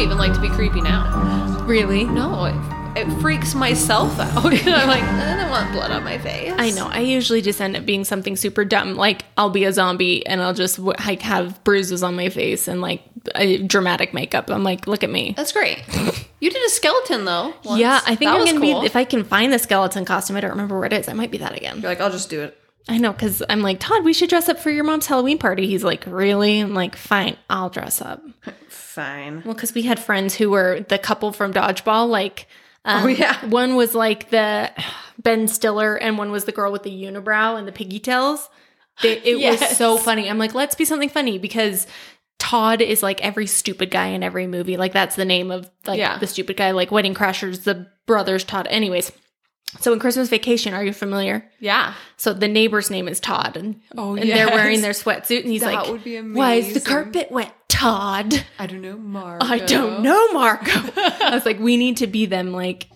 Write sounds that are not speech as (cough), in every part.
don't even like to be creepy now. Really? No, it, it freaks myself out. (laughs) I'm like, I don't want blood on my face. I know. I usually just end up being something super dumb. Like I'll be a zombie and I'll just like have bruises on my face and like a dramatic makeup. I'm like, look at me. That's great. (laughs) You did a skeleton though. once. Yeah, I think That I'm gonna cool. be if I can find the skeleton costume. I don't remember where it is. I might be that again. You're like, I'll just do it. I know because I'm like Todd. We should dress up for your mom's Halloween party. He's like, really? I'm like, fine. I'll dress up. (laughs) Fine. Well, because we had friends who were the couple from Dodgeball. Like, um, Oh, yeah. one was like the Ben Stiller, and one was the girl with the unibrow and the pigtails. They, it was Yes. so funny. I'm like, let's be something funny because Todd is like every stupid guy in every movie. Like that's the name of like Yeah. the stupid guy. Like Wedding Crashers, the brothers Todd. Anyways, so in Christmas Vacation, are you familiar? Yeah. So the neighbor's name is Todd, and, Oh, and they're wearing their sweatsuit, and he's That like, would be "Why is the carpet wet, Todd?" I don't know, Mark. I don't know, Marco. I was like, we need to be them, like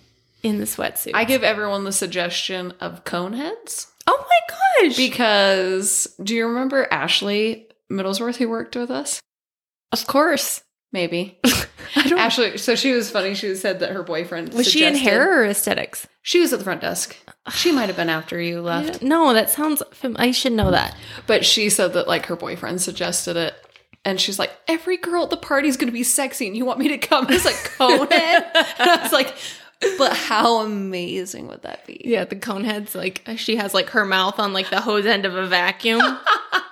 in the sweatsuit. I give everyone the suggestion of cone heads oh my gosh! because do you remember Ashley Middlesworth who worked with us? of course, Maybe. (laughs) I don't. Ashley, so she was funny. She said that her boyfriend was she in suggested- hair or aesthetics? She was at the front desk. She might have been after you (sighs) left, No, that sounds. Fam- I should know that. but she said that like her boyfriend suggested it. And she's like, every girl at the party's gonna be sexy, and you want me to come as like Conan? (laughs) (laughs) and I was like, but how amazing would that be? Yeah, the cone heads. Like she has like her mouth on like the hose end of a vacuum,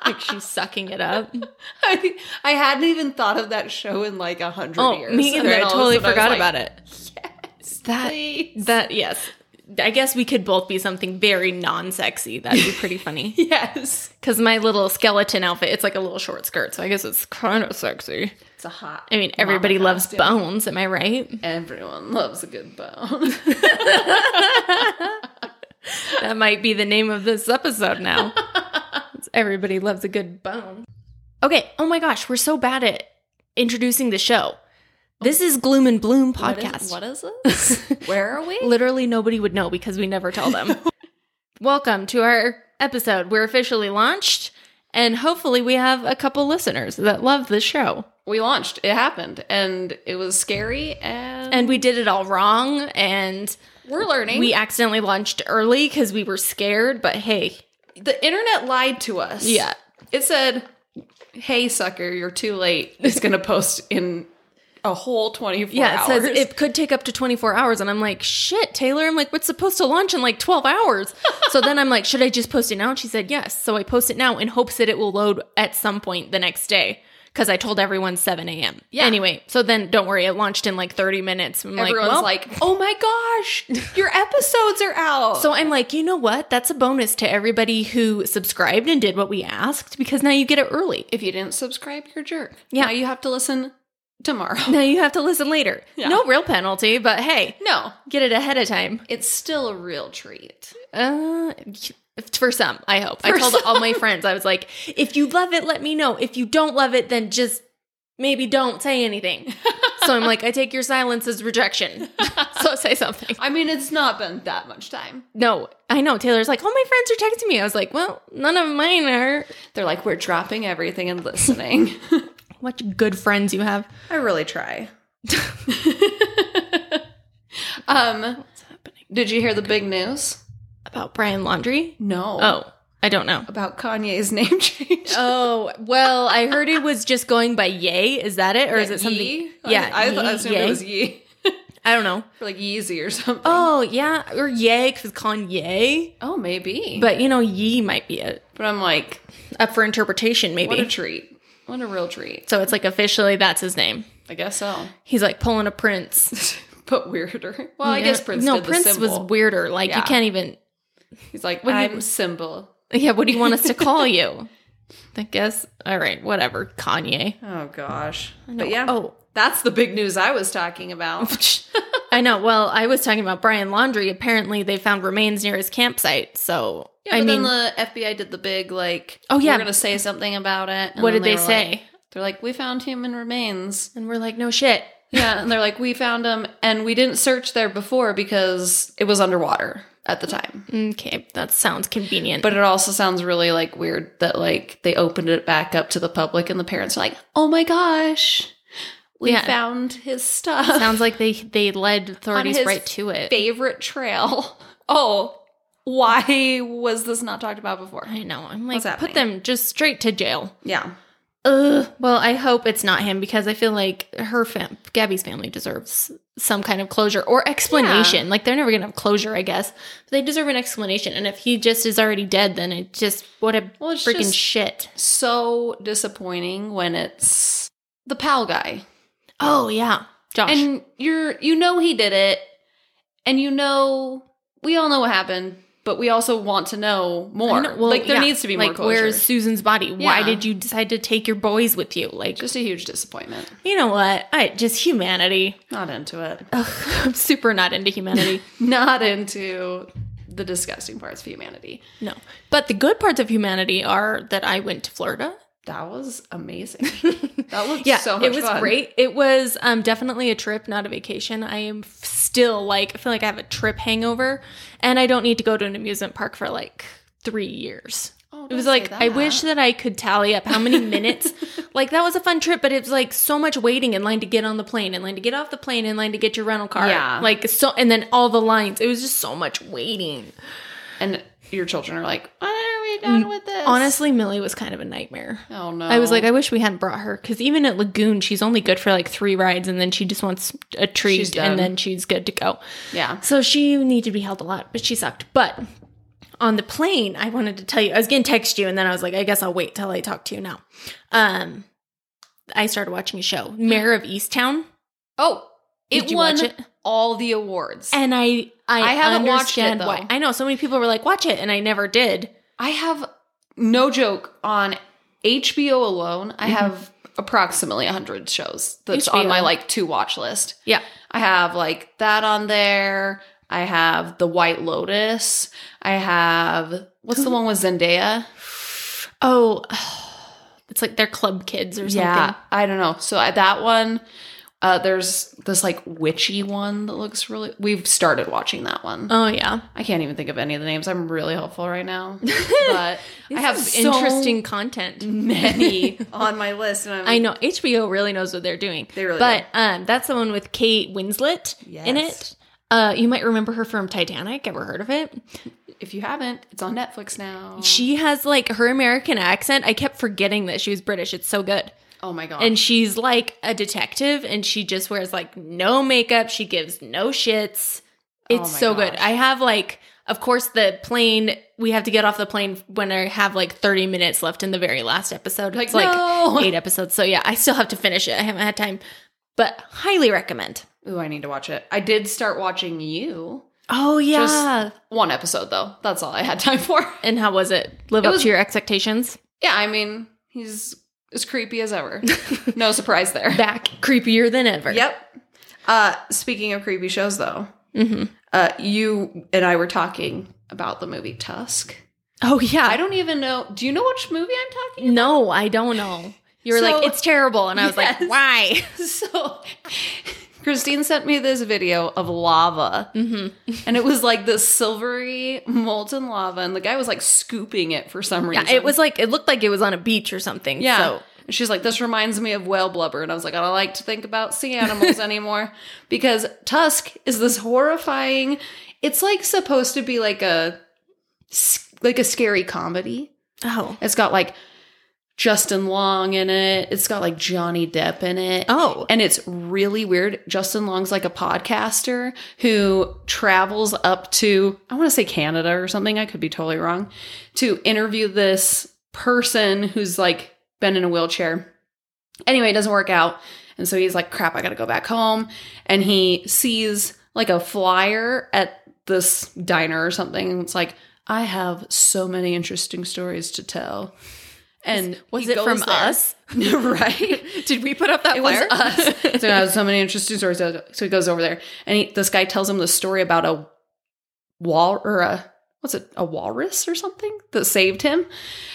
like she's sucking it up. (laughs) I, I hadn't even thought of that show in like a hundred Oh, years. me either. I all of a totally sudden I forgot like, about it. Yes. That please. that yes. I guess we could both be something very non-sexy. That'd be pretty funny. (laughs) Yes. Because my little skeleton outfit, it's like a little short skirt, so I guess it's kind of sexy. It's a hot. I mean, everybody loves costume. bones. Am I right? Everyone loves a good bone. (laughs) That might be the name of this episode now. It's (laughs) everybody loves a good bone. Okay. Oh my gosh, we're so bad at introducing the show. This is Gloom and Bloom What is- podcast. what is (laughs) this? Where are we? Literally nobody would know because we never tell them. Welcome to our episode. We're officially launched, and hopefully, we have a couple listeners that love the show. We launched. It happened, and it was scary. And And we did it all wrong, and we're learning. we accidentally launched early because we were scared. But hey, the internet lied to us. Yeah. It said, "Hey, sucker, you're too late. It's gonna post in a whole 24 yeah, it hours." says it could take up to 24 hours. And I'm like, shit, Taylor. I'm like, what's supposed to launch in like 12 hours? (laughs) so then I'm like, should I just post it now? And she said, yes. So I post it now in hopes that it will load at some point the next day. Because I told everyone 7 a.m. Yeah. Anyway, so then don't worry, it launched in like 30 minutes. I'm Everyone's like, like, "Oh my gosh, your episodes are out." So I'm like, you know what? That's a bonus to everybody who subscribed and did what we asked because now you get it early. if you didn't subscribe, you're a jerk. Yeah. Now you have to listen tomorrow. Now you have to listen later. Yeah. No real penalty, but hey, No, get it ahead of time. it's still a real treat. Uh, for some, I hope. I For told some. all my (laughs) friends, I was like, if you love it, let me know. If you don't love it, then just maybe don't say anything. (laughs) so I'm like, I take your silence as rejection. (laughs) so say something. I mean, it's not been that much time. No, I know. Taylor's like, all my friends are texting me. I was like, well, none of mine are. They're like, we're dropping everything and listening. What good friends you have. I really try. (laughs) um, What's happening? did you hear the big news? About Brian Laundrie? No. Oh, I don't know. About Kanye's name (laughs) change. Oh, well, I heard it was just going by Yay. Is that it? Or is it something? Yee? Yeah. I, I, thought- I assumed Yay. it was Yee. (laughs) I don't know. For like Yeezy or something. Oh, yeah. Or Yay, because Kanye. Oh, maybe. But, But, you know, Yee might be it. but I'm like, Up for interpretation, maybe. what a treat. What a real treat. so it's like officially that's his name. I guess so. He's like pulling a Prince. (laughs) but weirder. Well, I Yeah. guess Prince No, did the Prince symbol. was weirder. Like, you Yeah. can't even. He's like, What do you- I'm symbol. Yeah, what do you want us to call (laughs) you? I guess. All right, whatever. Kanye. Oh gosh. know. But yeah. Oh. That's the big news I was talking about. (laughs) I know. Well, I was talking about Brian Laundrie. Apparently, they found remains near his campsite. So, Yeah, I mean, then the FBI did the big like, Oh, yeah. we're gonna say something about it. what did they, were say? like- they're like, we found human remains. and we're like, no shit. (laughs) Yeah, and they're like, we found them, and we didn't search there before because it was underwater at the time. Okay, that sounds convenient. But it also sounds really like weird that like they opened it back up to the public, and the parents are like, oh my gosh, we Yeah. found his stuff. Sounds like they they led (laughs) authorities right to it. favorite trail. (laughs) Oh, why was this not talked about before? I know. I'm like, put them just straight to jail. Yeah. Ugh. Well, I hope it's not him because I feel like her fam- Gabby's family deserves some kind of closure or explanation. Like they're never gonna have closure, I guess. But they deserve an explanation. And if he just is already dead, then it just what a Well, freaking shit. So disappointing when it's the Powell guy. Oh yeah, Josh. And you're you know he did it and you know we all know what happened, but we also want to know more. Know- well, like there yeah, needs to be more like closure. where's Susan's body? Why did you decide to take your boys with you? Like, just a huge disappointment. you know what? I just humanity. Not into it. (laughs) Ugh, I'm super not into humanity. (laughs) Not into the disgusting parts of humanity. no, but the good parts of humanity are that I went to Florida. That was amazing. (laughs) That looked Yeah, so much it was fun. great. It was um, definitely a trip, not a vacation. I am still like I feel like I have a trip hangover, and I don't need to go to an amusement park for like three years. Oh, It was like I wish that I could tally up how many minutes. (laughs) like that was a fun trip, but it was like so much waiting in line to get on the plane, in line to get off the plane, in line to get your rental car. Yeah. like so, and then all the lines. It was just so much waiting. And your children are like, when are we done with this? Honestly, Millie was kind of a nightmare. oh no. I was like, I wish we hadn't brought her because even at Lagoon, she's only good for like three rides, and then she just wants a treat, and then she's good to go. yeah. So she needed to be held a lot, but she sucked. But on the plane, I wanted to tell you, I was going to text you, and then I was like, I guess I'll wait till I talk to you now. Um, I started watching a show, Mare of Easttown, Oh, Did it you won watch it? all the awards. and I I, I haven't watched it, though. why. I know so many people were like, watch it, and I never did. I have no joke on HBO alone. Mm-hmm. I have approximately 100 shows that's on my like to watch list. Yeah. I have like that on there. I have The White Lotus. I have what's the one with Zendaya? Oh, (sighs) it's like they're club kids or something. Yeah, I don't know. So I, that one uh there's this like witchy one that looks really We've started watching that one. Oh yeah. I can't even think of any of the names. I'm really helpful right now. (laughs) But I have so interesting content. many (laughs) on my list and I'm I know HBO really knows what they're doing. They really but um, that's the one with Kate Winslet in it. Uh, you might remember her from Titanic. Ever heard of it? If you haven't, it's on Netflix now. She has like her American accent. I kept forgetting that she was British. It's so good. Oh my god. And she's like a detective, and she just wears like no makeup. She gives no shits. Oh it's Oh so good. I have like, of course, the plane. We have to get off the plane when I have like thirty minutes left in the very last episode. Like, it's like no. (laughs) eight episodes. So yeah, I still have to finish it. I haven't had time, but highly recommend. Ooh, I need to watch it. I did start watching you. Oh yeah. Just one episode though. That's all I had time for. and how was it? Live It up was- to your expectations? Yeah, I mean, he's as creepy as ever. (laughs) no surprise there. Back creepier than ever. Yep. Uh speaking of creepy shows though, hmm uh you and I were talking about the movie Tusk. Oh yeah. I don't even know. Do you know which movie I'm talking No, I don't know. You were So- like, it's terrible. And I was like, why? (laughs) so Christine sent me this video of lava. hmm And it was like this silvery molten lava, and the guy was like scooping it for some reason. Yeah, it was like, it looked like it was on a beach or something. yeah. So, And she's like, this reminds me of whale blubber. And I was like, I don't like to think about sea animals (laughs) anymore because Tusk is this horrifying. It's like supposed to be like a like a scary comedy. oh. It's got like Justin Long in it. It's got like Johnny Depp in it. Oh. And it's really weird. Justin Long's like a podcaster who travels up to, I want to say Canada or something. I could be totally wrong, to interview this person who's like been in a wheelchair. Anyway, it doesn't work out. And so he's like, crap, I got to go back home. And he sees like a flyer at this diner or something. And it's like, I have so many interesting stories to tell. And Was it from there. us? (laughs) (laughs) right? Did we put up that It was us. (laughs) so I have so many interesting stories. So he goes over there, and he, this guy tells him the story about a wall or a what's it, a walrus or something that saved him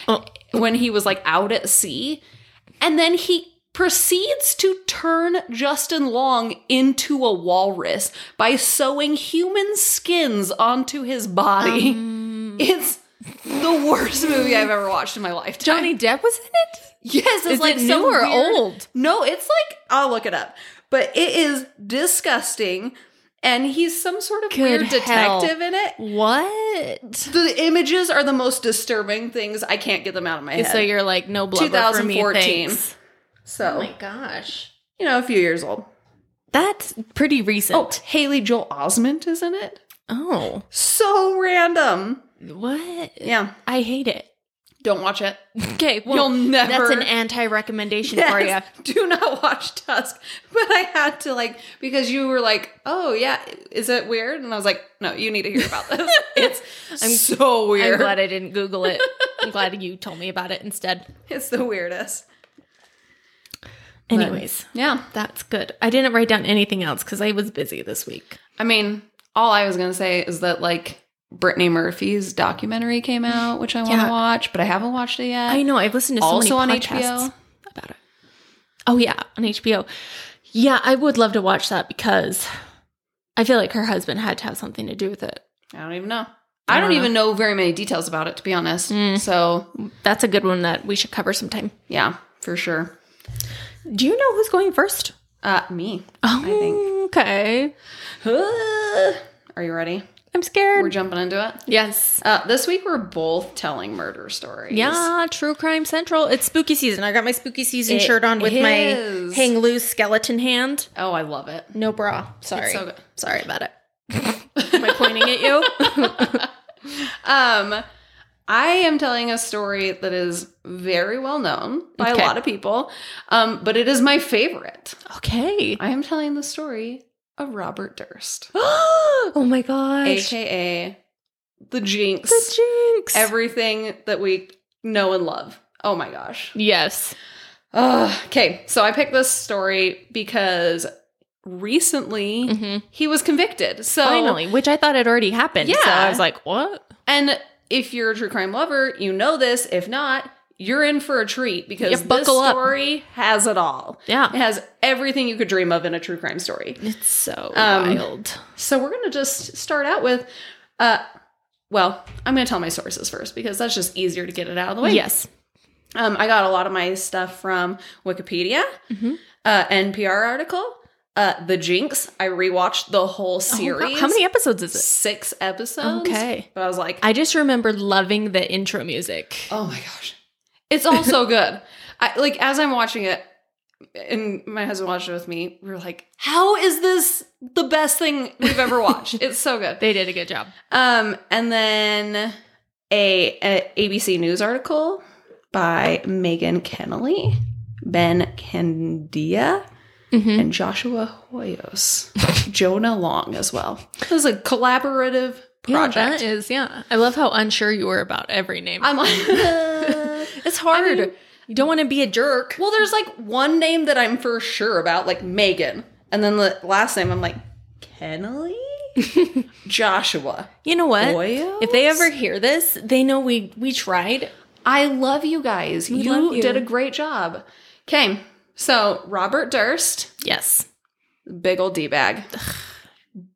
Oh. when he was like out at sea, and then he proceeds to turn Justin Long into a walrus by sewing human skins onto his body. Um, it's the worst movie I've ever watched in my life. Johnny Depp was in it. yes, it's Is like it new or weird- old? No, it's like I'll look it up, but it is disgusting. And he's some sort of Good weird hell. detective in it. What? The images are the most disturbing things. I can't get them out of my head. So you're like no blubber for me. 2014. So Oh my gosh, you know, a few years old. that's pretty recent. Oh. Haley Joel Osment is in it. Oh, So random. What? Yeah, I hate it. don't watch it. Okay, well, You'll never. that's an anti-recommendation for you. Do not watch Tusk. But I had to like because you were like, "Oh yeah, is it weird?" And I was like, "No, you need to hear about this. (laughs) It's I'm so weird." I'm glad I didn't Google it. I'm glad you told me about it instead. it's the weirdest." Anyways, Yeah, that's good. I didn't write down anything else because I was busy this week. I mean, all I was gonna say is that like Brittany Murphy's documentary came out, which I want to Yeah. watch, but I haven't watched it yet. I know. I've listened to so Also on many HBO? about it. Oh yeah, on HBO. Yeah, I would love to watch that because I feel like her husband had to have something to do with it. I don't even know. I I don't don't even know very many details about it, to be honest. Mm. So That's a good one that we should cover sometime. yeah, for sure. Do you know who's going first? Uh, me. Oh, think. okay. (sighs) Are you ready? I'm scared. We're jumping into it. yes. Uh, this week we're both telling murder stories. Yeah, True Crime Central. It's spooky season. I got my spooky season It shirt on with is. my hang loose skeleton hand. Oh, I love it. No bra. Sorry. so good. Sorry about it. (laughs) Am I pointing at you? (laughs) Um, I am telling a story that is very well known by Okay. a lot of people, um, but it is my favorite. okay. I am telling the story of Robert Durst, (gasps) oh my gosh. aka the Jinx. the jinx. Everything that we know and love. Oh my gosh. yes. Okay, so I picked this story because recently hmm he was convicted. So Finally, which I thought had already happened. So Yeah. I was like, what? And if you're a true crime lover, you know this. If not, you're in for a treat because Yeah, this buckle up. story has it all. Yeah. It has everything you could dream of in a true crime story. It's so Um, wild. So we're gonna just start out with, uh, well, I'm gonna tell my sources first because that's just easier to get it out of the way. Yes. Um, I got a lot of my stuff from Wikipedia, Mhm. uh, NPR article, uh, The Jinx. I rewatched the whole Oh, series. How many episodes is it? Six episodes. Okay. But I was like, I just remember loving the intro music. Oh my gosh. It's all so good. (laughs) I like as I'm watching it and my husband watched it with me, we were like, how is this the best thing we've ever watched? (laughs) it's so good. They did a good job. Um and then a, a ABC News article by Megan Keneally, Ben Candea, Mhm. and Joshua Hoyos. (laughs) Jonah Long as well. It was a collaborative Yeah, project. that is, yeah. I love how unsure you were about every name. I'm like it's hard. I mean- you don't want to be a jerk. Well, there's like one name that I'm for sure about, like Megan. And then the last name, I'm like, Keneally? (laughs) Joshua. You know what? If they ever hear this, they know we we tried. I love you guys. You, love you. did a great job. Okay, so Robert Durst, Yes. big old D bag.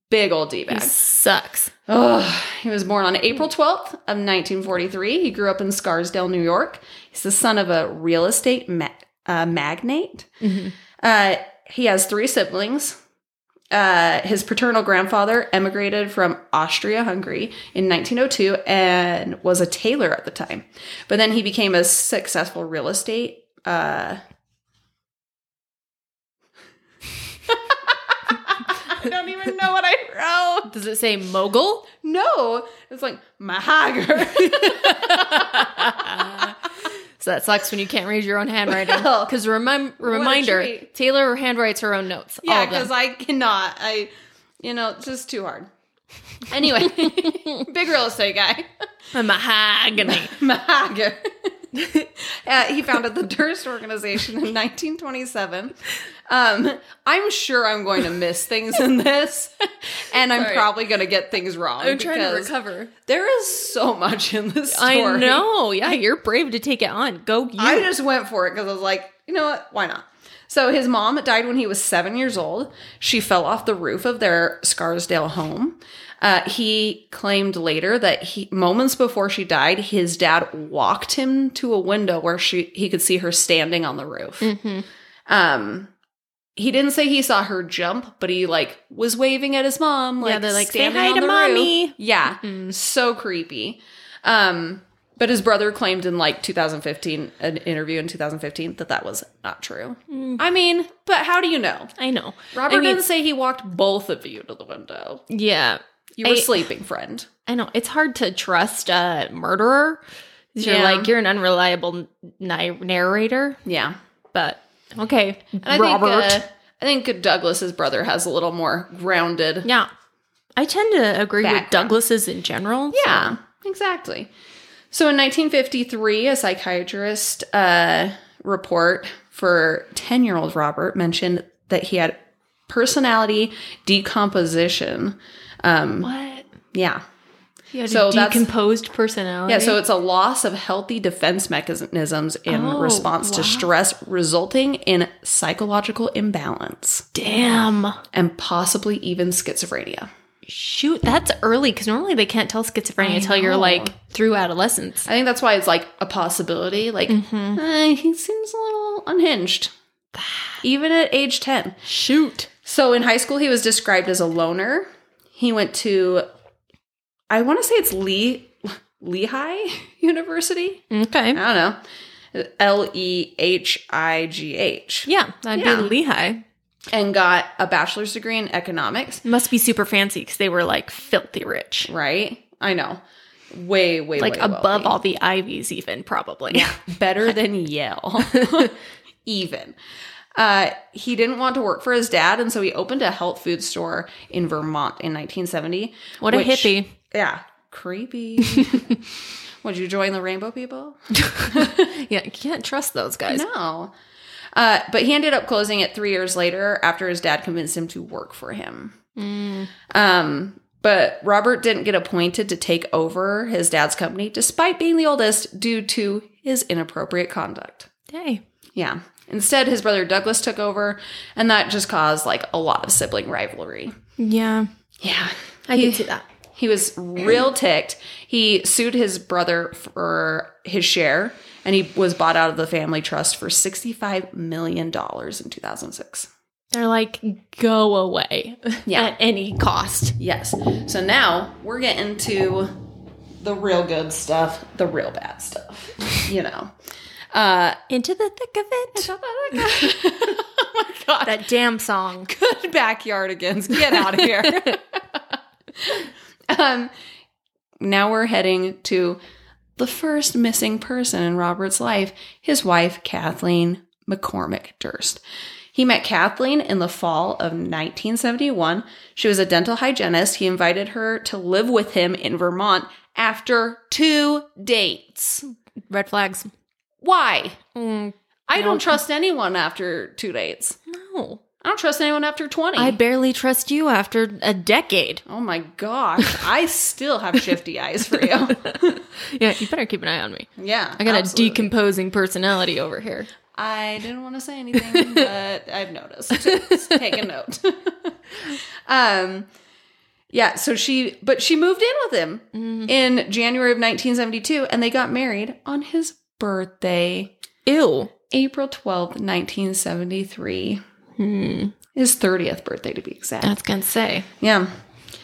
Big old D bag. sucks. Oh, he was born on April 12th of 1943. He grew up in Scarsdale, New York. He's the son of a real estate ma- uh, magnate. Uh, he has three siblings. Uh, his paternal grandfather emigrated from Austria Hungary in 1902 and was a tailor at the time. But then he became a successful real estate. Uh, I don't even know what I wrote. Does it say mogul? No, it's like Mahager. So that sucks when you can't read your own handwriting. Because remem- reminder. Taylor handwrites her own notes. yeah, because I cannot. I, you know, it's just too hard. Anyway, (laughs) big real estate guy, (laughs) A mahogany. (laughs) Mahager. (laughs) uh, he founded the Durst Organization in 1927. Um, I'm sure I'm going to miss things in this, (laughs) and I'm Sorry. probably going to get things wrong. I'm trying to recover. There is so much in this story. I know. Yeah, you're brave to take it on. Go you. I just went for it because I was like, you know what? Why not? So his mom died when he was seven years old. She fell off the roof of their Scarsdale home. Uh, he claimed later that he moments before she died, his dad walked him to a window where she he could see her standing on the roof. Mm-hmm. Um, he didn't say he saw her jump, but he like was waving at his mom. Like, Yeah, they're like, "Say hi on to the roof." mommy. Yeah, Mm. so creepy. Um, but his brother claimed in like 2015, an interview in 2015, that that was not true. I mean, but how do you know? I know. Robert Mm. I mean- didn't say he walked both of you to the window. Yeah. You were I- sleeping, friend. I know. It's hard to trust a murderer. You're Yeah. like, you're an unreliable ni- narrator, Yeah, but okay. and I Robert. think uh, I think Douglas's brother has a little more grounded. yeah. I tend to agree with Background. Douglas's in general. Yeah, exactly. So in 1953, a psychiatrist uh, report for 10 year old Robert mentioned that he had personality decomposition. Um, What? yeah. Had So decomposed personality. Yeah, so it's a loss of healthy defense mechanisms in Oh, response to stress, resulting in psychological imbalance damn. and possibly even schizophrenia. Shoot, that's early because normally they can't tell schizophrenia until you're like through adolescence. I think that's why it's like a possibility. Like, Mm-hmm. eh, he seems a little unhinged, (sighs) even at age 10. Shoot. So in high school, he was described as a loner. He went to, I want to say it's Lee, Lehigh (laughs) University. Okay. I don't know. L E H I G H. Yeah, that'd Yeah. be Lehigh. And got a bachelor's degree in economics, Must be super fancy because they were like filthy rich. right? I know. Way, way, Like way above wealthy. all the Ivies, even probably. Yeah, better than Yale. (laughs) Even. Uh, he didn't want to work for his dad, and so he opened a health food store in Vermont in 1970. What a which- hippie. Yeah, creepy. (laughs) Would you join the Rainbow People? (laughs) Yeah, you can't trust those guys. No. Uh, but he ended up closing it three years later after his dad convinced him to work for him. Mm. Um, but Robert didn't get appointed to take over his dad's company despite being the oldest due to his inappropriate conduct. Hey. Yeah. Instead, his brother Douglas took over, and that just caused like a lot of sibling rivalry. Yeah. Yeah. I he, can see that. He was real ticked. He sued his brother for his share, and he was bought out of the family trust for $65 million in 2006. They're like, go away Yeah. at any cost. Yes. So now we're getting to the real good stuff, the real bad stuff, you know. Uh, Into the thick of it. (laughs) oh my God. That damn song. good backyardigans. Get out of here. (laughs) um, now we're heading to the first missing person in Robert's life, his wife, Kathleen McCormick Durst. He met Kathleen in the fall of 1971. She was a dental hygienist. He invited her to live with him in Vermont after two dates. Red flags. Why? Mm, I No. don't trust anyone after two dates. no. I don't trust anyone after 20. I barely trust you after a decade. Oh my gosh, I still have (laughs) shifty eyes for you. (laughs) Yeah, you better keep an eye on me. Yeah, I got absolutely. a decomposing personality over here. I didn't want to say anything, (laughs) but I've noticed. Just take a note. um, yeah. So she, but she moved in with him Mm-hmm. in January of 1972, and they got married on his birthday, Ew. April 12th, 1973. Hmm. His 30th birthday, to be exact. I was gonna say. Yeah.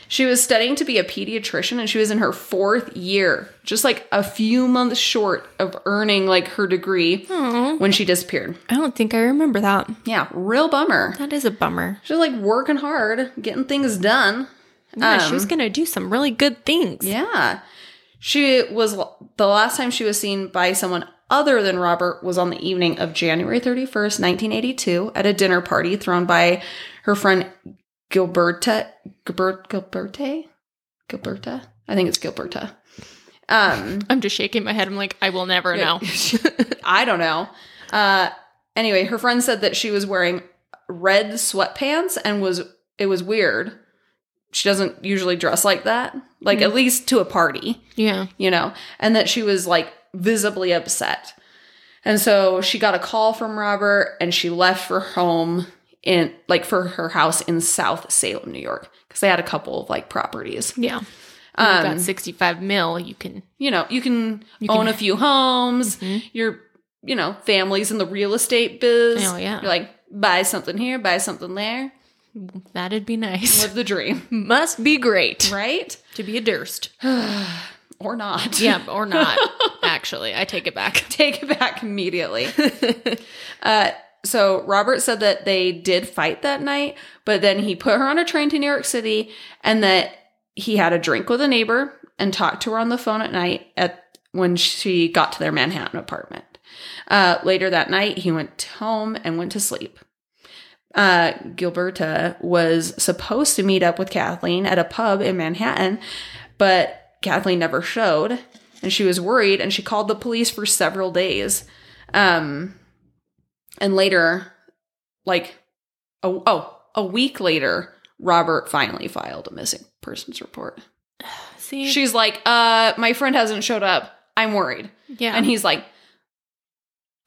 She was studying to be a pediatrician and she was in her fourth year, just like a few months short of earning like her degree Oh, when she disappeared. I don't think I remember that. Yeah, real bummer. That is a bummer. She was like working hard, getting things done. Yeah, she Um, was gonna do some really good things. Yeah. She was the last time she was seen by someone other than Robert was on the evening of January 31st, 1982 at a dinner party thrown by her friend Gilberta Gilbert Gilberte Gilberta I think it's Gilberta. Um I'm just shaking my head. I'm like, I will never know. (laughs) I don't know. Uh anyway, her friend said that she was wearing red sweatpants and was it was weird. She doesn't usually dress like that. Like at least to a party yeah. you know, and that she was like visibly upset. And so she got a call from Robert and she left for home in like for her house in South Salem, New York, because they had a couple of like properties. Yeah. Um, got 65 mil. You can. You know, you can You can- own a few homes. Mhm. Your, you know, families in the real estate biz. Oh, yeah. You're like, buy something here, buy something there. That'd be nice. Live the dream, (laughs) Must be great right? to be a Durst. (sighs) Or not. Yeah, or not. (laughs) Actually, I take it back. (laughs) Take it back immediately. uh, so Robert said that they did fight that night, but then he put her on a train to New York City and that he had a drink with a neighbor and talked to her on the phone at night at when she got to their Manhattan apartment. Uh, later that night, he went home and went to sleep. Uh, Gilberta was supposed to meet up with Kathleen at a pub in Manhattan, but Kathleen never showed, and she was worried, and she called the police for several days. Um, and later, like, oh, oh, a week later, Robert finally filed a missing persons report. See, She's like, uh, my friend hasn't showed up. I'm worried. yeah, And he's like,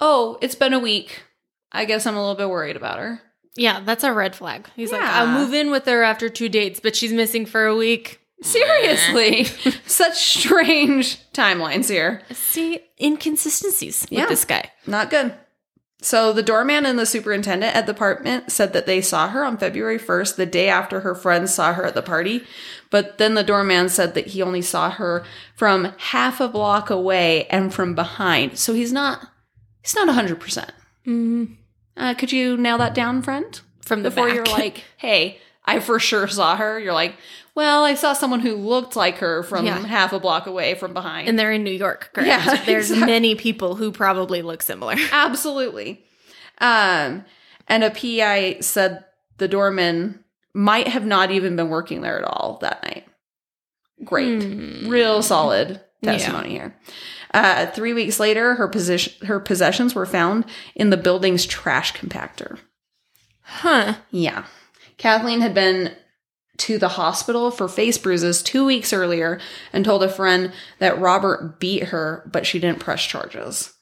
oh, it's been a week. I guess I'm a little bit worried about her. Yeah, that's a red flag. He's like, I'll move in with her after two dates, but she's missing for a week. Seriously. (laughs) Such strange timelines here. See inconsistencies Yeah. with this guy. Not good. So the doorman and the superintendent at the apartment said that they saw her on February 1st, the day after her friends saw her at the party. But then the doorman said that he only saw her from half a block away and from behind. So he's not he's not 100%. Mm, Uh, could you nail that down, friend? from the Before back. you're like, (laughs) hey, I for sure saw her. You're like, well, I saw someone who looked like her from Yeah. half a block away from behind. and they're in New York. Correct? Yeah, (laughs) there's exactly. many people who probably look similar. (laughs) Absolutely. Um, and a PI said the doorman might have not even been working there at all that night. Great. Hmm. Real solid Yeah. testimony here. Uh, three weeks later, her position, her possessions were found in the building's trash compactor. Huh? Yeah. Kathleen had been to the hospital for face bruises two weeks earlier and told a friend that Robert beat her, but she didn't press charges.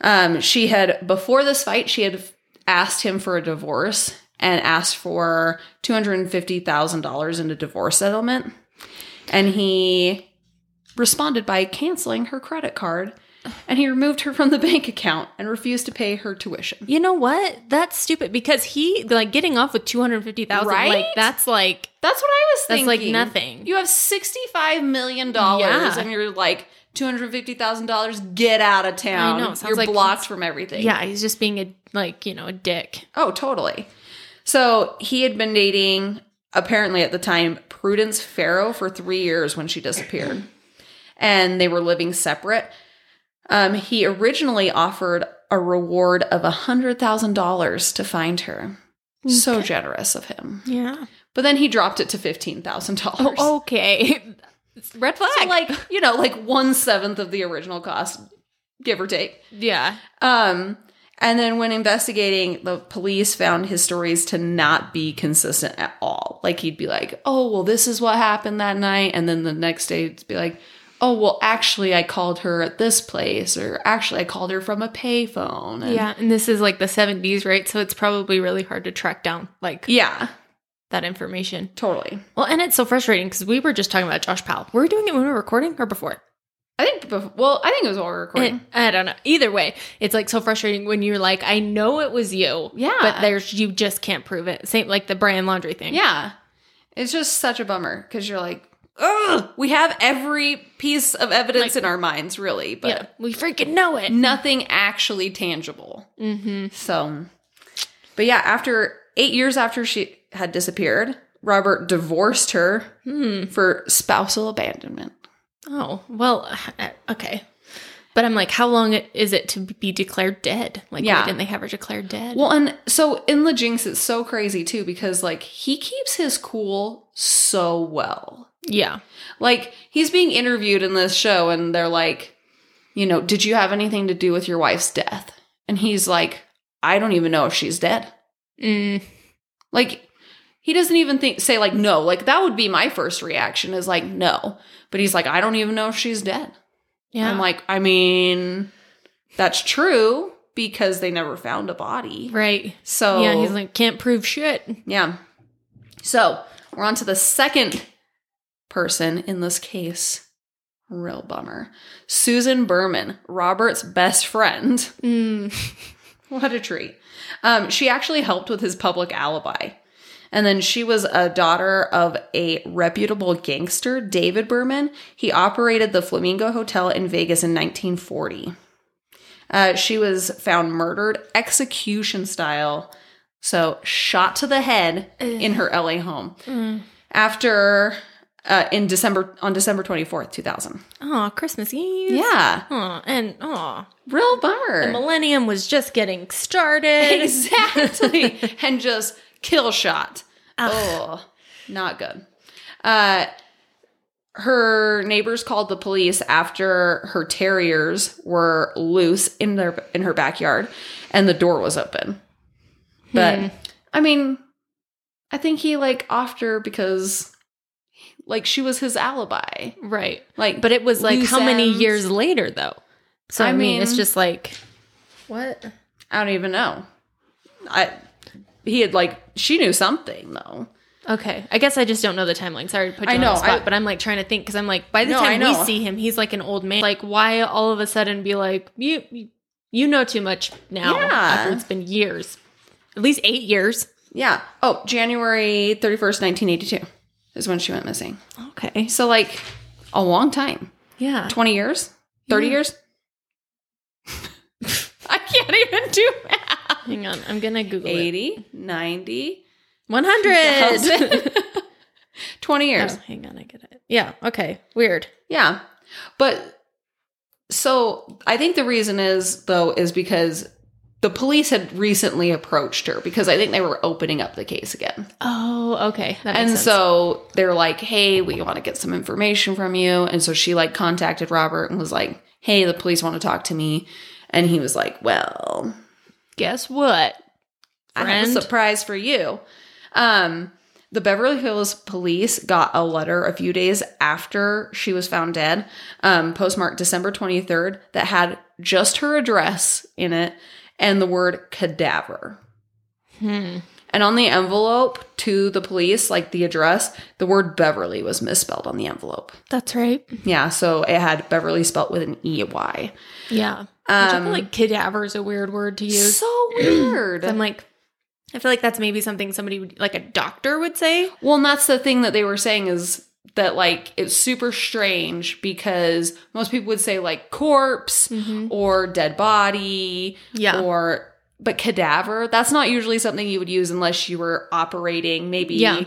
Um, she had, before this fight, she had asked him for a divorce and asked for $250,000 in a divorce settlement. And he responded by canceling her credit card and he removed her from the bank account and refused to pay her tuition. You know what? That's stupid because he like getting off with two hundred fifty thousand. Right? Like that's like That's what I was That's thinking. like nothing. You have sixty-five million dollars, Yeah. and you're like two hundred fifty thousand dollars. Get out of town. I know, it You're like blocked from everything. yeah. He's just being a like you know a dick. Oh, totally. So he had been dating, apparently at the time, Prudence Farrow for three years when she disappeared, and they were living separate. Um, he originally offered a reward of a hundred thousand dollars to find her. So generous of him. Yeah. But then he dropped it to fifteen thousand dollars. Oh, okay. (laughs) Red flag. So like, you know, like one seventh of the original cost, give or take. yeah. Um, and then when investigating, the police found his stories to not be consistent at all. Like he'd be like, "Oh, well, this is what happened that night," and then the next day it'd be like, "Oh, well, actually, I called her at this place," or "Actually, I called her from a payphone." And- Yeah. And this is like the seventies, right? So it's probably really hard to track down like yeah, that information. totally. Well, and it's so frustrating because we were just talking about Josh Powell. Were we doing it when we were recording or before? I think. Well, I think it was while we were recording. I don't know. Either way, it's like so frustrating when you're like, I know it was you. Yeah. But there's you just can't prove it. Same like the Brian Laundrie thing. Yeah. It's just such a bummer because you're like, ugh, we have every piece of evidence Like- in our minds, really, but Yeah. We freaking know it. nothing actually tangible. Mm-hmm. So, but yeah, after eight years after she had disappeared, Robert divorced her Hmm. for spousal abandonment. Oh, well, uh, okay. But I'm like, how long is it to be declared dead? Like, Yeah. why didn't they have her declared dead? Well, and so in the Jinx, it's so crazy too because like he keeps his cool so well. yeah. Like he's being interviewed in this show and they're like, you know, did you have anything to do with your wife's death? And he's like, I don't even know if she's dead. Mm, Like he doesn't even think say like no. Like that would be my first reaction is like no. But he's like, I don't even know if she's dead. Yeah. I'm like, I mean, that's true because they never found a body. Right. So Yeah, he's like, can't prove shit. yeah. So we're on to the second person in this case. Real bummer. Susan Berman, Robert's best friend. Mm. (laughs) What a treat. Um, she actually helped with his public alibi. And then she was a daughter of a reputable gangster, David Berman. He operated the Flamingo Hotel in Vegas in 1940. Uh, she was found murdered, execution style, so shot to the head in her LA home Mm. after uh, in December on December 24th, 2000. Oh, Christmas Eve. Yeah, Oh, and oh, real the bummer. millennium was just getting started. (laughs) exactly and just kill shot oh not good uh her neighbors called the police after her terriers were loose in their in her backyard and the door was open but Hmm. i mean i think he like offed her because like she was his alibi Right. like But it was like loose how many years later though? So I, I mean, it's just like what? i don't even know i he had like she knew something though Okay. I guess I just don't know the timeline. Sorry to put you I on the spot, I- but I'm like trying to think because I'm like by the No, time we see him, he's like an old man. Like why all of a sudden be like you you, know too much now Yeah. after it's been years. At least 8 years. Yeah. Oh, January 31st, 1982 is when she went missing. Okay. So, like, a long time. Yeah. 20 years? 30 Yeah. years? (laughs) I can't even do math. Hang on. I'm going to google it. 80, 90, 100. (laughs) 20 years. Oh, hang on, I get it. Yeah, okay. Weird. Yeah. But so I think the reason is, though, is because the police had recently approached her because I think they were opening up the case again. Oh, okay. That makes and sense. so they're like, "Hey, we want to get some information from you." And so she like contacted Robert and was like, "Hey, the police want to talk to me." And he was like, "Well, guess what? I have a surprise for you." Um, the Beverly Hills police got a letter a few days after she was found dead, um, postmarked December 23rd, that had just her address in it and the word cadaver. Hmm. And on the envelope to the police, like the address, the word Beverly was misspelled on the envelope. That's right. Yeah, so it had Beverly spelt with an E Y. Yeah. Which I feel Um, like cadaver is a weird word to use. So (clears throat) weird. I'm like, I feel like that's maybe something somebody would, like a doctor would say. well, and that's the thing that they were saying is that like it's super strange because most people would say like corpse or dead body Yeah. or but cadaver that's not usually something you would use unless you were operating maybe Yeah.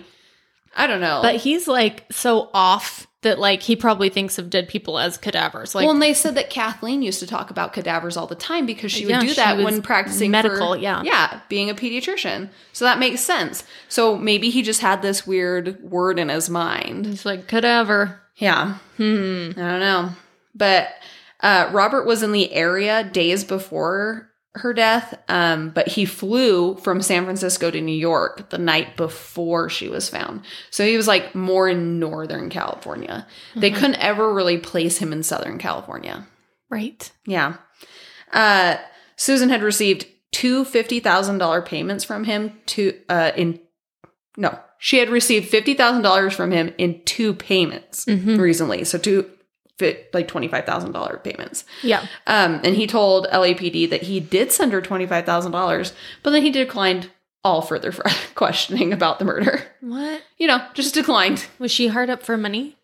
I don't know. But he's like so off that like he probably thinks of dead people as cadavers. Like well, and they said that Kathleen used to talk about cadavers all the time because she would Yeah, do that when practicing medical, for- yeah. yeah, being a pediatrician. So that makes sense. So maybe he just had this weird word in his mind. he's like cadaver. Yeah, Hmm. I don't know, but uh, Robert was in the area days before her death, um, but he flew from San Francisco to New York the night before she was found. So he was like more in Northern California. They couldn't ever really place him in Southern California. Right. Yeah. Uh, Susan had received two fifty thousand dollar payments from him to uh in no she had received fifty thousand dollars from him in two payments Mhm. recently. So two fit like twenty five thousand dollar payments. Yeah. Um, and he told LAPD that he did send her twenty five thousand dollars, but then he declined all further (laughs) questioning about the murder. What? You know, just declined. Was she hard up for money?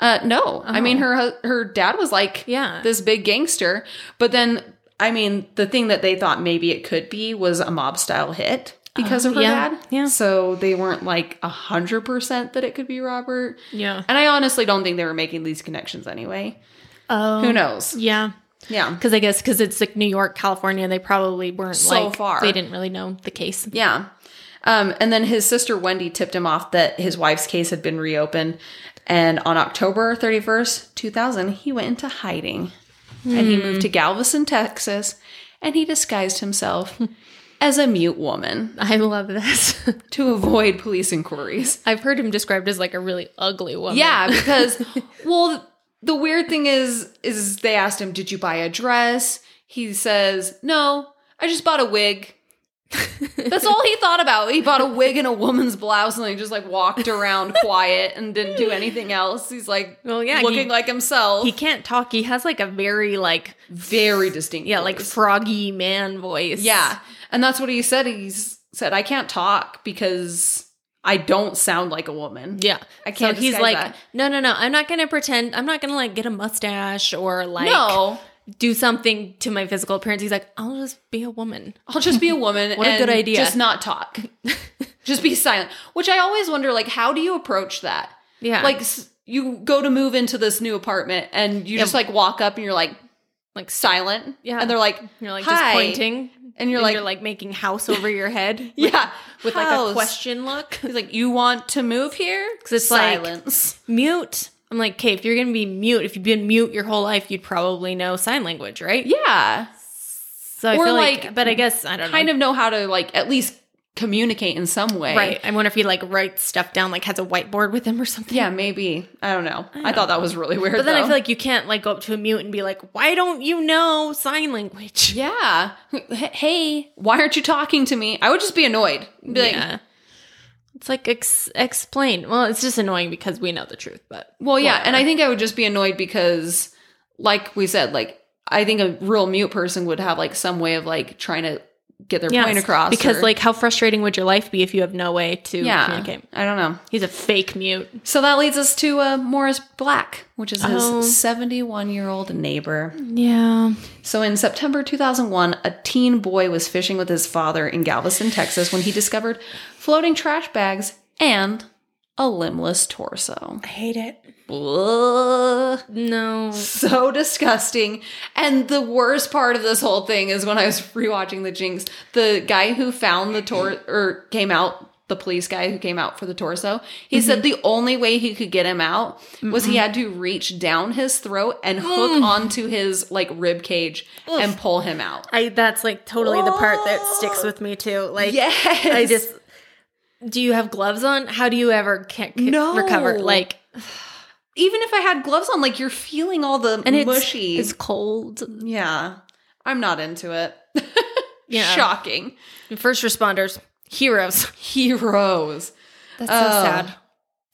Uh, no, I mean Oh. her her dad was like Yeah. this big gangster. But then, I mean, the thing that they thought maybe it could be was a mob style hit because Oh, of uh, her yeah, dad. yeah. So they weren't like a hundred percent that it could be Robert. Yeah. And I honestly don't think they were making these connections anyway. Oh. Who knows? Yeah. Yeah. Because I guess because it's like New York, California, they probably weren't So like far. They didn't really know the case. Yeah. Um, and then his sister Wendy tipped him off that his wife's case had been reopened. And on October 31st, 2000, he went into hiding. And he hmm. moved to Galveston, Texas, and he disguised himself (laughs) as a mute woman I love this. (laughs) to avoid police inquiries. I've heard him described as like a really ugly woman. Yeah, because (laughs) well, the weird thing is is they asked him, "Did you buy a dress?" he says, "No, I just bought a wig." That's all he thought about. He bought a wig and a woman's blouse, and he just like walked around (laughs) quiet and didn't do anything else. He's like, Well, yeah, looking he- like himself. He can't talk. He has like a very like very distinct. yeah, like froggy man voice. yeah, and that's what he said. He's said, "I can't talk because I don't sound like a woman." Yeah. I can't So he's like, that. no, no, no. I'm not going to pretend. I'm not going to like get a mustache or like no, do something to my physical appearance. He's like, I'll just be a woman. I'll just be a woman. (laughs) What a good idea. Just not talk. (laughs) just be silent. Which I always wonder, like, how do you approach that? Yeah. Like, you go to move into this new apartment, and you just like walk up, and you're like like silent. Yeah. and they're like, you're like "Hi." just pointing. and you're and like, you're like making house over your head. (laughs) with, yeah, With like a question look. He's like, you want to move here? Because it's like- silence. Mute. I'm like, okay, if you're going to be mute, if you've been mute your whole life, you'd probably know sign language, right? yeah, So I Or, feel like, like, but I guess, I don't know. kind of know how to like at least communicate in some way. Right. I wonder if he like writes stuff down, like has a whiteboard with him or something. Yeah, maybe. I don't know. I, thought that was really weird. But then I feel like you can't like go up to a mute and be like, why don't you know sign language? (laughs) Yeah. Hey, why aren't you talking to me? I would just be annoyed. Be like, yeah. It's like ex- explain. Well, it's just annoying because we know the truth, but well, yeah. And I think I would just be annoyed because, like we said, like, I think a real mute person would have like some way of like trying to get their Yes, point across. Because or- like how frustrating would your life be if you have no way to yeah, communicate? I don't know. He's a fake mute. So that leads us to uh, Morris Black, which is his Oh. 71 year old neighbor. Yeah. So in September 2001, a teen boy was fishing with his father in Galveston, Texas, when he discovered floating trash bags and a limbless torso. I hate it. Ugh. No. So disgusting. And the worst part of this whole thing is when I was (laughs) rewatching the Jinx, the guy who found the torso or came out, the police guy who came out for the torso, he said mm-hmm. the only way he could get him out was he had to reach down his throat and hook mm. onto his like rib cage and pull him out. I that's like totally the part that sticks with me too. Like Yes. I just do you have gloves on? How do you ever can, can No. recover? Like even if I had gloves on, like you're feeling all the and it's mushy. it's cold. yeah. I'm not into it. (laughs) Yeah. Shocking. First responders, heroes. Heroes. That's so Oh. sad.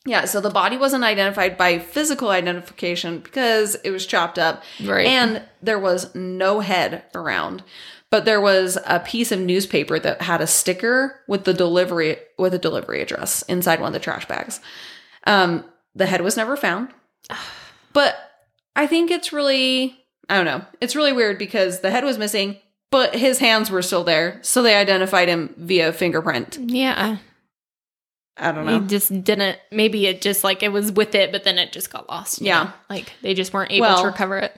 Yeah, so the body wasn't identified by physical identification because it was chopped up. Right. And there was no head around. But there was a piece of newspaper that had a sticker with the delivery with a delivery address inside one of the trash bags. Um, the head was never found. (sighs) But I think it's really I don't know. It's really weird because the head was missing, but his hands were still there. So they identified him via fingerprint. Yeah. I don't He know. just didn't maybe it just like it was with it, but then it just got lost. Yeah. know? Like they just weren't able Well- to recover it.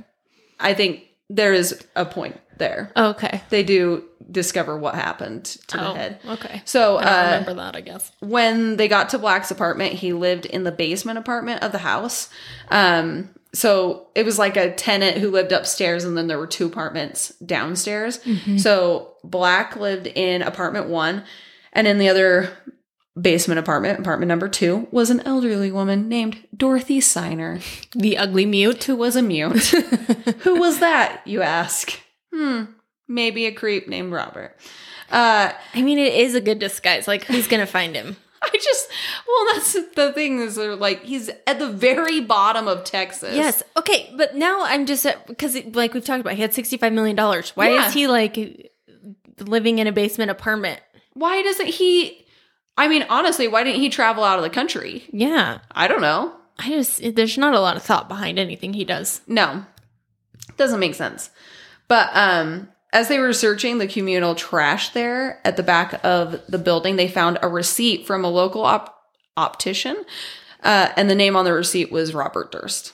I think there is a point there. Okay. They do discover what happened to Oh, the head. Okay. So I uh, remember that, I guess. when they got to Black's apartment, he lived in the basement apartment of the house. Um, so it was like a tenant who lived upstairs, and then there were two apartments downstairs. So Black lived in apartment one, and in the other basement apartment, apartment number two, was an elderly woman named Dorothy Ciner, (laughs) The ugly mute. who was a mute. (laughs) who was that, you ask? Hmm, maybe a creep named Robert. Uh, I mean, it is a good disguise. Like, who's gonna find him? (laughs) I just, well, that's the thing is, they're like, he's at the very bottom of Texas. Yes. Okay, but now I'm just because, like we've talked about, he had sixty-five million dollars. Why Yeah. is he like living in a basement apartment? Why doesn't he? I mean, honestly, why didn't he travel out of the country? Yeah, I don't know. I just there's not a lot of thought behind anything he does. No, doesn't make sense. But um, as they were searching the communal trash there at the back of the building, they found a receipt from a local op- optician, uh, and the name on the receipt was Robert Durst.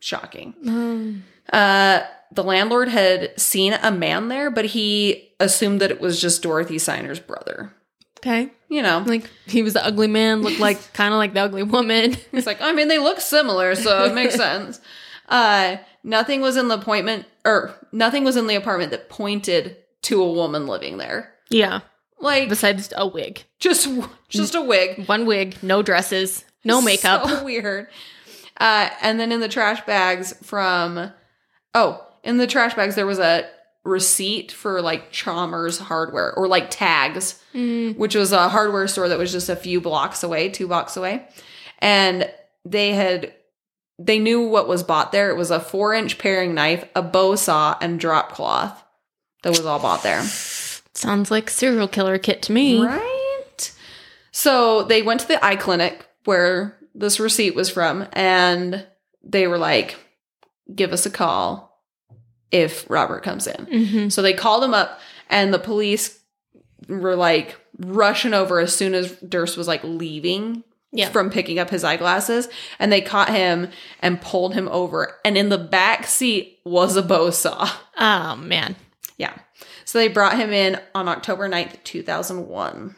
Shocking. Um, Uh, the landlord had seen a man there, but he assumed that it was just Dorothy Ciner's brother. okay, You know, like he was the ugly man, looked like (laughs) kind of like the ugly woman. It's like, I mean, they look similar, so it makes (laughs) sense. Uh, nothing was in the appointment, or nothing was in the apartment that pointed to a woman living there. yeah, Like, besides a wig, just just a wig, one wig, no dresses, no makeup. So (laughs) weird. Uh, and then in the trash bags from, oh, in the trash bags there was a receipt for like Chalmers hardware or like tags, Mm. which was a hardware store that was just a few blocks away, two blocks away. And they had they knew what was bought there. It was a four inch paring knife, a bow saw, and drop cloth. That was all bought there. Sounds like serial killer kit to me. Right. So they went to the eye clinic where this receipt was from, and they were like, give us a call if Robert comes in. hmm So they called him up, and the police were like rushing over as soon as Durst was like leaving Yeah. from picking up his eyeglasses. And they caught him and pulled him over. And in the back seat was a bow saw. Oh man. Yeah. So they brought him in on October 9th, 2001.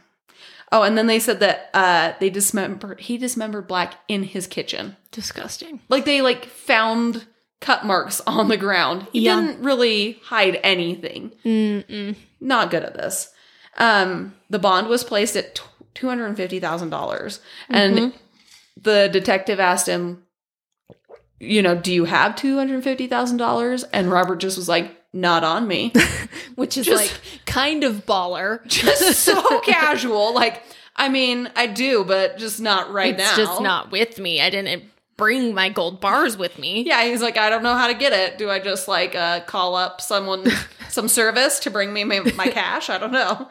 Oh, and then they said that uh they dismembered he dismembered Black in his kitchen. Disgusting. Like they like found cut marks on the ground. He Yeah. didn't really hide anything. Mm-mm. Not good at this. Um the bond was placed at $250,000 Mm-hmm. and the detective asked him you know, do you have $250,000? And Robert just was like, not on me. (laughs) Which is Just- like kind of baller. (laughs) just so (laughs) casual. Like, I mean, I do, but just not right it's now. just not with me. I didn't bring my gold bars with me. Yeah, he's like, I don't know how to get it. Do I just like uh, call up someone, some service to bring me my, my cash? I don't know.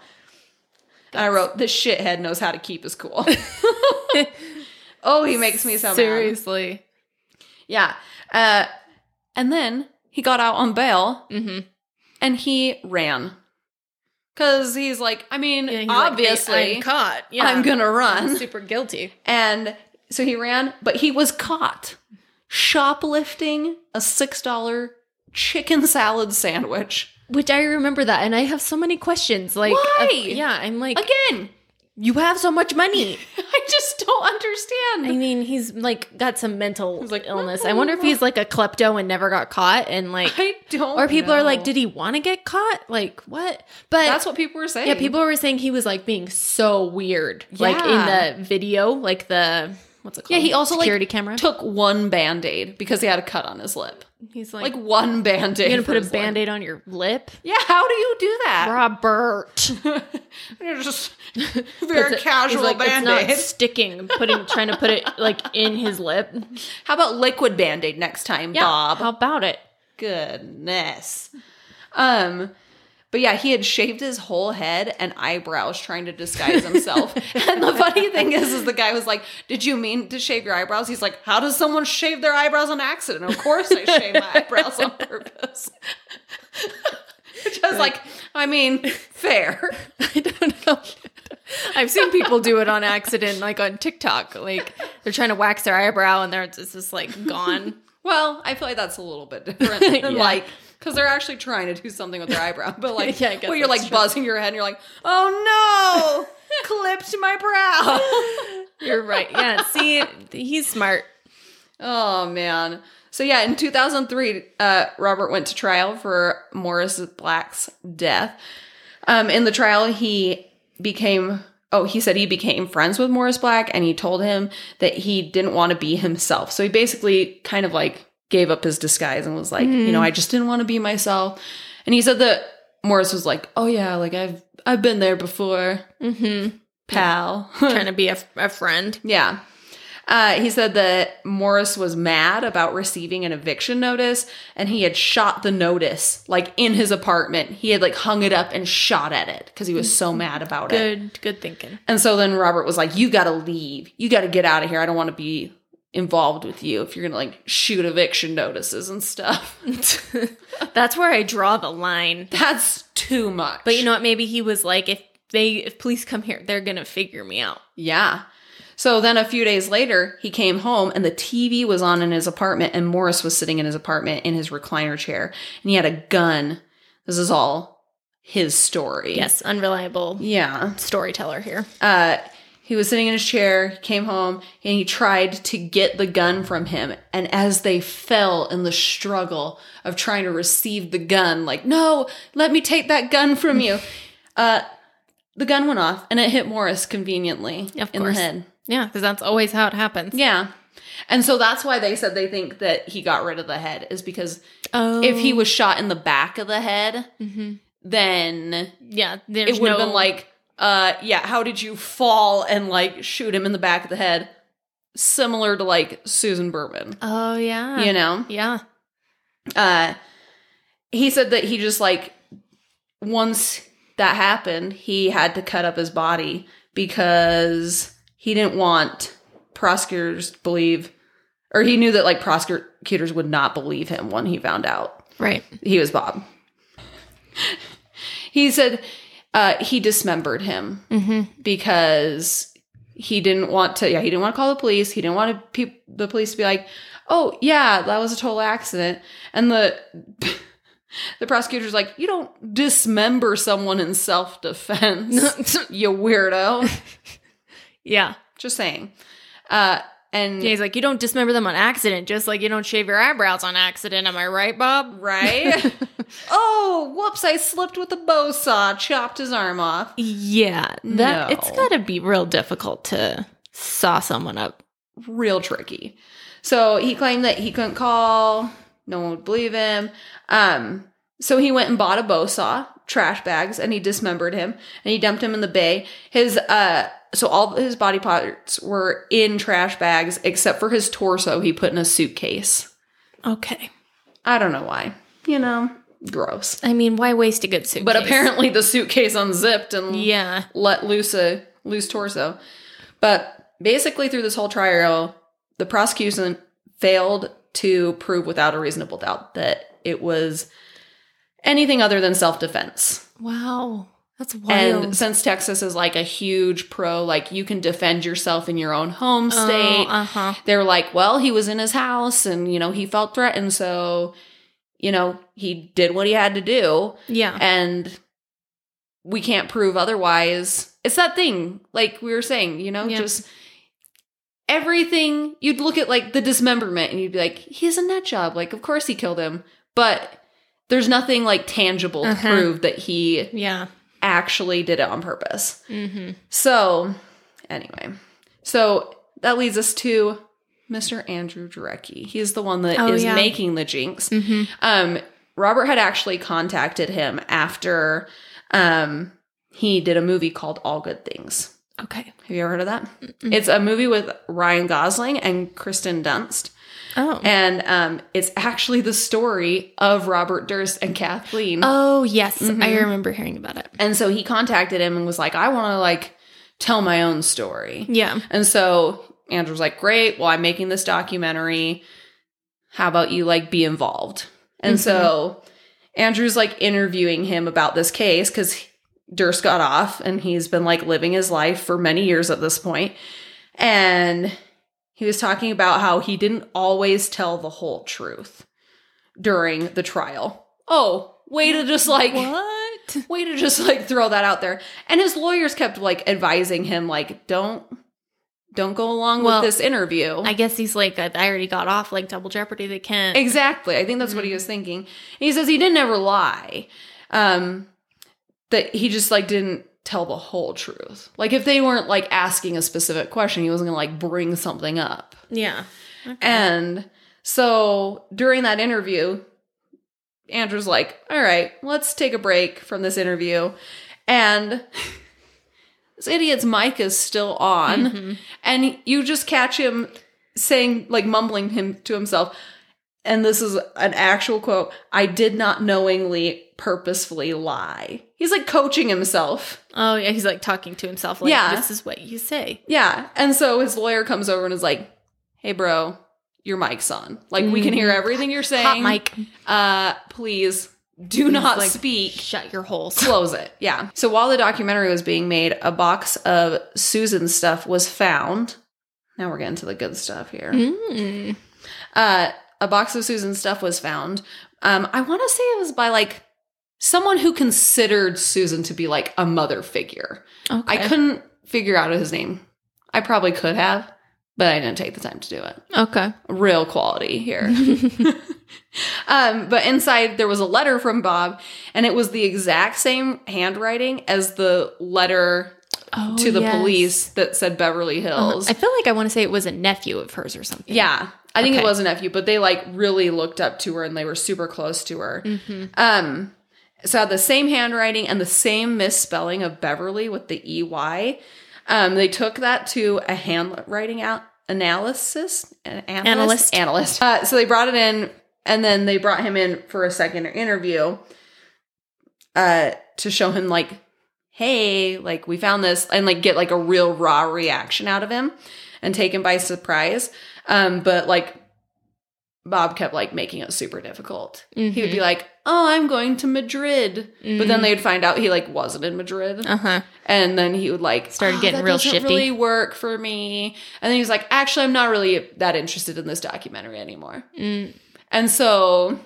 I wrote, this shithead knows how to keep his cool. (laughs) (laughs) oh, he makes me so mad. Seriously. Yeah. Uh, and then he got out on bail Mm-hmm. and he ran. Because he's like, I mean, Yeah, he's like, obviously, "Hey, I'm caught. Yeah. I'm going to run. I'm super guilty. And so he ran, but he was caught shoplifting a $6 chicken salad sandwich. Which I remember that, and I have so many questions. Like, Why? of- yeah, I'm like, Again, you have so much money. (laughs) I just don't understand. I mean, he's like got some mental like, illness. I wonder if he's like a klepto and never got caught, and like, I don't or people are like, did he want to get caught? Like, what? But That's what people were saying. yeah, people were saying he was like being so weird, like in the video, like the what's it called? Yeah, he also security like camera. took one band-aid because he had a cut on his lip. He's like, Like one band-aid. you're gonna put a his band-aid on your lip, Yeah, how do you do that? Robert. (laughs) You're just (laughs) very casual like, band-aid. It's not sticking. Putting, trying to put it like in his lip. (laughs) How about liquid band-aid next time, Yeah, Bob? how about it? Goodness. Um, but yeah, he had shaved his whole head and eyebrows trying to disguise himself. (laughs) and the funny thing is, is the guy was like, "Did you mean to shave your eyebrows?" He's like, "How does someone shave their eyebrows on accident?" Of course, I shave my eyebrows on purpose. (laughs) Which I was like, I mean, fair. (laughs) I don't know. I've seen people do it on accident, like on TikTok. Like they're trying to wax their eyebrow and they're just like gone. Well, I feel like that's a little bit different. than Yeah. Like, because they're actually trying to do something with their (laughs) eyebrow. But like, Yeah, well, you're like true. buzzing your head and you're like, oh no, (laughs) clipped my brow. (laughs) You're right. Yeah. See, he's smart. Oh man. So yeah, in 2003, uh, Robert went to trial for Morris Black's death. Um, in the trial, he became oh, he said he became friends with Morris Black, and he told him that he didn't want to be himself. So he basically kind of like gave up his disguise and was like, you know, I just didn't want to be myself. And he said that Morris was like, oh yeah, like I've I've been there before, Mm-hmm. pal. Trying to be a, a friend. (laughs) Yeah. Uh, he said that Morris was mad about receiving an eviction notice and he had shot the notice like in his apartment. He had like hung it up and shot at it because he was so mad about it. Good. Good thinking. And so then Robert was like, You gotta leave. You gotta get out of here. I don't want to be involved with you if you're gonna like shoot eviction notices and stuff. (laughs) That's where I draw the line. That's too much. But you know what? Maybe he was like, if they, if police come here, they're gonna figure me out. Yeah. So then a few days later, he came home and the TV was on in his apartment, and Morris was sitting in his apartment in his recliner chair, and he had a gun. This is all his story. Yes, unreliable Yeah. storyteller here. Uh, he was sitting in his chair, he came home, and he tried to get the gun from him. And as they fell in the struggle of trying to receive the gun, like, no, let me take that gun from you, (laughs) uh, the gun went off and it hit Morris conveniently Of in course. the head. Yeah, because that's always how it happens. Yeah. And so that's why they said they think that he got rid of the head is because Oh, if he was shot in the back of the head, Mhm. then yeah, there's it would have no- been like, uh, yeah, how did you fall and like shoot him in the back of the head? Similar to like Susan Berman, oh yeah, you know? yeah, Uh, he said that he just like, once that happened, he had to cut up his body because he didn't want prosecutors to believe, or he knew that like prosecutors would not believe him when he found out right. he was Bob. (laughs) he said uh, he dismembered him Mm-hmm. because he didn't want to. Yeah, he didn't want to call the police. He didn't want to pe- the police to be like, "Oh, yeah, that was a total accident." And the (laughs) the prosecutor's like, "You don't dismember someone in self defense, (laughs) you weirdo." (laughs) yeah. Just saying. Uh, and Yeah, he's like, you don't dismember them on accident, just like you don't shave your eyebrows on accident. Am I right, Bob? right? (laughs) oh, whoops! I slipped with a bow saw, chopped his arm off. Yeah, that No. it's got to be real difficult to saw someone up. real tricky. So he claimed that he couldn't call, no one would believe him. Um, so he went and bought a bow saw, trash bags, and he dismembered him and he dumped him in the bay. His uh so all his body parts were in trash bags except for his torso he put in a suitcase. Okay. I don't know why. You know, gross. I mean, why waste a good suitcase? But apparently the suitcase unzipped and yeah. let loose a loose torso. But basically, through this whole trial, the prosecution failed to prove without a reasonable doubt that it was anything other than self defense. Wow, that's wild. And since Texas is like a huge pro, like you can defend yourself in your own home state, uh huh. they're like, well, he was in his house and, you know, he felt threatened. So, you know, he did what he had to do Yeah. and we can't prove otherwise. It's that thing, like we were saying, you know, Yeah. just everything. You'd look at like the dismemberment and you'd be like, he's a nut job. Like, of course he killed him, but there's nothing like tangible to Uh-huh. prove that he yeah. actually did it on purpose. Mm-hmm. So, anyway, so that leads us to Mr. Andrew Jarecki. He's the one that is Oh, yeah. making the jinx. Mm-hmm. Um, Robert had actually contacted him after um, he did a movie called All Good Things. Okay. Have you ever heard of that? It's a movie with Ryan Gosling and Kristen Dunst. Oh. And um, it's actually the story of Robert Durst and Kathleen. oh yes, I Mhm. remember hearing about it. And so he contacted him and was like, I want to like tell my own story. Yeah. And so Andrew's like, Great, well, I'm making this documentary. How about you like be involved? And so Andrew's like interviewing him about this case because Durst got off and he's been like living his life for many years at this point. And he was talking about how he didn't always tell the whole truth during the trial. Oh, way to just like What? way to just like throw that out there and his lawyers kept like advising him like don't don't go along Well, with this interview I guess he's like, I already got off like double jeopardy. They can't. exactly i think that's what he was thinking and he says he didn't ever lie um that he just like didn't tell the whole truth like if they weren't like asking a specific question he wasn't gonna like bring something up yeah. and so during that interview, Andrew's like, all right, let's take a break from this interview. And (laughs) this idiot's mic is still on. Mhm. And you just catch him saying, like, mumbling him to himself. And this is an actual quote I did not knowingly, purposefully lie. He's like coaching himself. Oh yeah, he's like talking to himself. Like, Yeah. This is what you say. Yeah. And so his lawyer comes over and is like, hey, bro, your mic's on. Like, we can hear Mhm. everything you're saying. Hot mic. uh please do not like, speak Shut your holes. (laughs) close it yeah so while the documentary was being made a box of susan's stuff was found now we're getting to the good stuff here Mm. uh a box of susan's stuff was found um i want to say it was by like someone who considered susan to be like a mother figure Okay. i couldn't figure out his name i probably could have but i didn't take the time to do it Okay. real quality here (laughs) um, but inside there was a letter from Bob, and it was the exact same handwriting as the letter Oh, to the yes. police that said Beverly Hills. I feel like I want to say it was a nephew of hers or something. Yeah, I think Okay. it was a nephew, but they like really looked up to her and they were super close to her. Mm-hmm. Um, so had the same handwriting and the same misspelling of Beverly with the EY. Um, they took that to a handwriting out analysis an analyst Analyst. analyst. Uh, so they brought it in and then they brought him in for a second interview uh to show him like hey like we found this and like get like a real raw reaction out of him and take him by surprise um but like bob kept like making it super difficult he would be like oh i'm going to madrid but then they'd find out he like wasn't in madrid Uh huh. and then he would like Started "Oh, getting that real doesn't shifty." really work for me and then he was like actually i'm not really that interested in this documentary anymore Mm. and so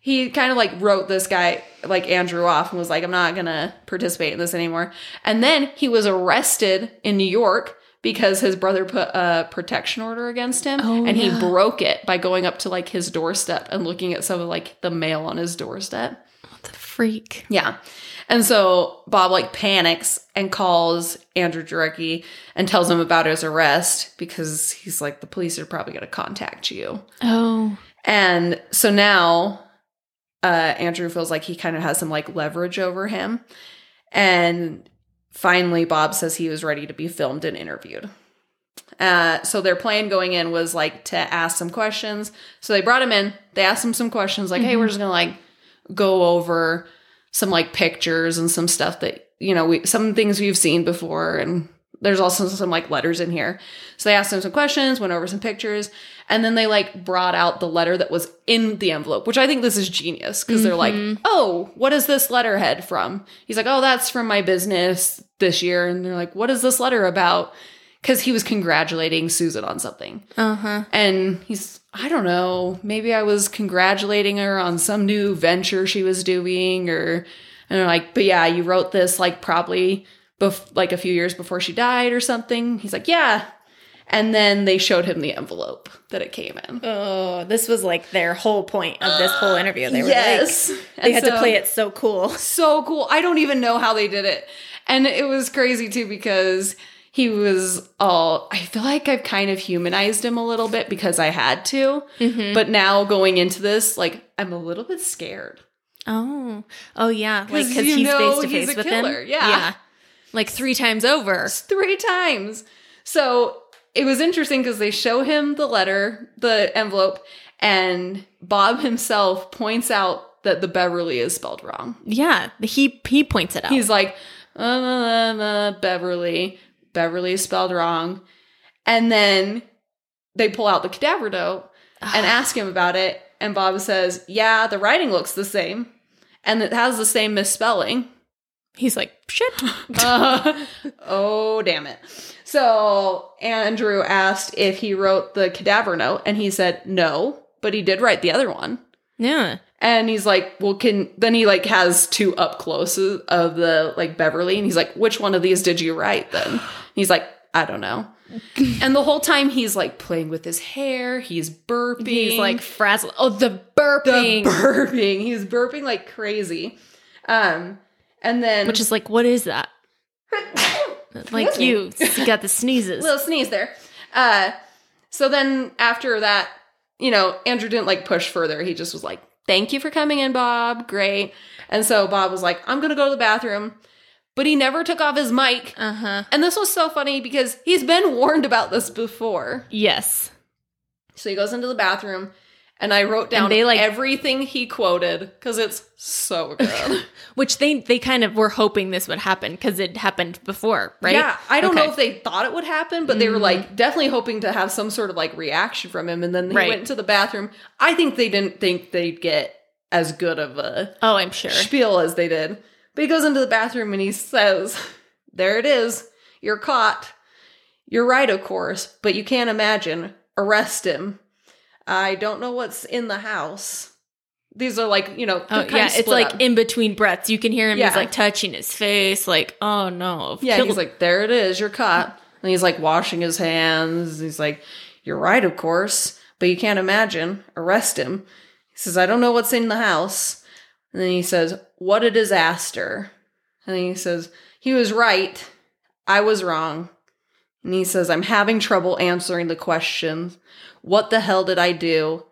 he kind of like wrote this guy, like Andrew, off and was like, I'm not going to participate in this anymore. And then he was arrested in New York because his brother put a protection order against him Oh, and he broke it by going up to like his doorstep and looking at some of like the mail on his doorstep. What the freak. Yeah. And so Bob like panics and calls Andrew Jarecki and tells him about his arrest because he's like, the police are probably going to contact you. Oh. And so now uh Andrew feels like he kind of has some like leverage over him. And finally Bob says he was ready to be filmed and interviewed. Uh so their plan going in was like to ask some questions. So they brought him in, they asked him some questions like, "Hey, we're just to like go over some like pictures and some stuff that, you know, we some things we've seen before and there's also some like letters in here. So they asked him some questions, went over some pictures, and then they like brought out the letter that was in the envelope, which I think this is genius because they're like, oh, what is this letterhead from? He's like, oh, that's from my business this year. And they're like, what is this letter about? Because he was congratulating Susan on something. Uh huh. And he's, I don't know, maybe I was congratulating her on some new venture she was doing, or, and they're like, but yeah, you wrote this like probably bef- like a few years before she died or something. He's like, yeah. And then they showed him the envelope that it came in. Oh, this was like their whole point of this whole interview. They were yes. like, And they had to play it so cool. (laughs) so cool. I don't even know how they did it. And it was crazy too because he was all I feel like I've kind of humanized him a little bit because I had to. Mm-hmm. But now going into this, like I'm a little bit scared. Oh, oh yeah, like 'Cause because he's face to face a with killer, him. yeah. like three times over. Three times. So it was interesting because they show him the letter, the envelope, and Bob (laughs) himself points out that the Beverly is spelled wrong. Yeah, he he points it out. He's like, uh, uh, uh, Beverly. Beverly is spelled wrong. And then they pull out the cadaver note and ask him about it. And Bob says, Yeah, the writing looks the same. And it has the same misspelling. He's like, shit. (laughs) Uh, oh, damn it. So Andrew asked if he wrote the cadaver note, and he said no, but he did write the other one. yeah. And he's like, well, can then he like has two up closes of the like Beverly, and he's like, which one of these did you write then? he's like, I don't know. (laughs) and the whole time he's like playing with his hair, he's burping. He's like frazzled. Oh, the burping, the burping. burping. He's burping like crazy. Um, and then Which is like, what is that? (laughs) Like you, got the sneezes. (laughs) little sneeze there. Uh, so then after that, you know, Andrew didn't like push further. He just was like, "Thank you for coming in, Bob. Great." And so Bob was like, "I'm gonna go to the bathroom," but he never took off his mic. Uh huh. And this was so funny because he's been warned about this before. Yes. So he goes into the bathroom, and I wrote down they, like- everything he quoted because it's so good. (laughs) Which they they kind of were hoping this would happen because it happened before, right? Yeah, I don't Okay. know if they thought it would happen, but they were mm-hmm. like definitely hoping to have some sort of like reaction from him. And then he Right. went into the bathroom. I think they didn't think they'd get as good of a Oh, I'm sure. spiel as they did. But he goes into the bathroom and he says, There it is. You're caught. You're right, of course, but you can't imagine. Arrest him. I don't know what's in the house. These are like, you know, Oh yeah, it's like up. in between breaths. You can hear him. Yeah. He's like touching his face. Like, oh no. Yeah, Kill- he's like, there it is, you're caught. And he's like washing his hands. He's like, you're right, of course, but you can't imagine. Arrest him. He says, I don't know what's in the house. And then he says, what a disaster. And then he says, He was right. I was wrong. And he says, I'm having trouble answering the questions. What the hell did I do?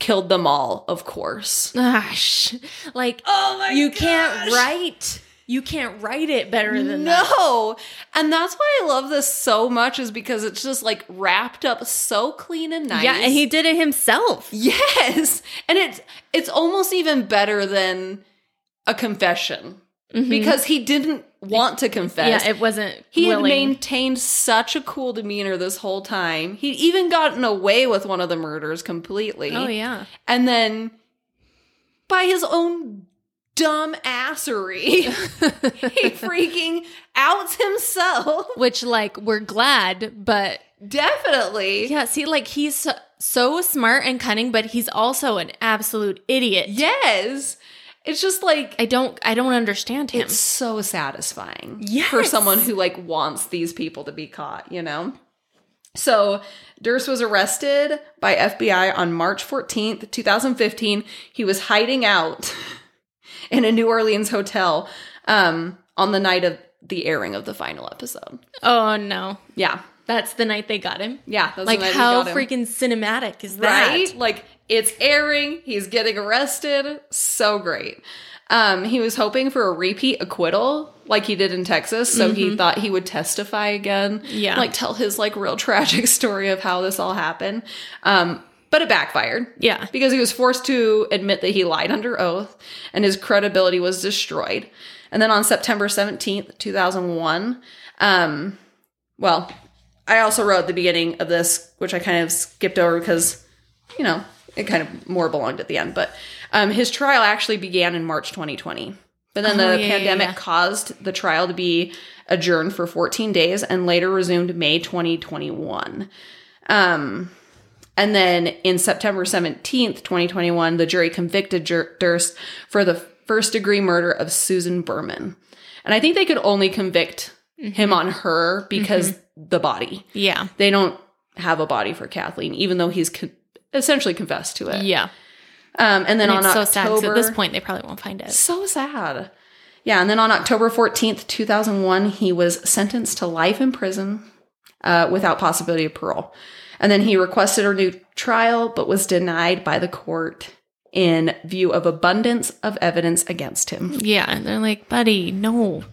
Killed them all, of course. (laughs) Gosh, like Oh my you can't write. You can't write it better than that. No. And that's why I love this so much, is because it's just like wrapped up so clean and nice. Yeah, and he did it himself. Yes. And it's it's almost even better than a confession. Mm-hmm. Because he didn't want to confess. Yeah, it wasn't. he had maintained such a cool demeanor this whole time. He'd even gotten away with one of the murders completely. Oh yeah. And then by his own dumb assery, (laughs) he (laughs) freaking outs himself. Which like we're glad, but Definitely. yeah, see, like he's so smart and cunning, but he's also an absolute idiot. Yes. It's just like I don't. I don't understand him. it's so satisfying Yes. for someone who like wants these people to be caught, you know? So Durst was arrested by FBI on March 14th, 2015. He was hiding out (laughs) in a New Orleans hotel um, on the night of the airing of the final episode. oh no, Yeah. that's the night they got him. Yeah. Like the night we how freaking cinematic is that? right? Like it's airing, he's getting arrested. So great. Um, he was hoping for a repeat acquittal like he did in Texas, so he thought he would testify again. Yeah. Like tell his like real (laughs) tragic story of how this all happened. Um, but it backfired. Yeah. Because he was forced to admit that he lied under oath and his credibility was destroyed. And then on September 17th, 2001, um, well, I also wrote the beginning of this, which I kind of skipped over because, you know, it kind of more belonged at the end. But um, his trial actually began in March 2020. But then Oh, the yeah, pandemic yeah. caused the trial to be adjourned for 14 days and later resumed May 2021. Um, and then in September 17th, 2021, the jury convicted Durst for the first degree murder of Susan Berman. And I think they could only convict him on her because the body. Yeah. They don't have a body for Kathleen, even though he's con- essentially confessed to it. Yeah. Um, and then And on it's so October, sad 'cause at this point they probably won't find it. so sad. Yeah, and then on October 14th, 2001, he was sentenced to life in prison uh, without possibility of parole. And then he requested a new trial, but was denied by the court in view of abundance of evidence against him. Yeah, and they're like, buddy, no.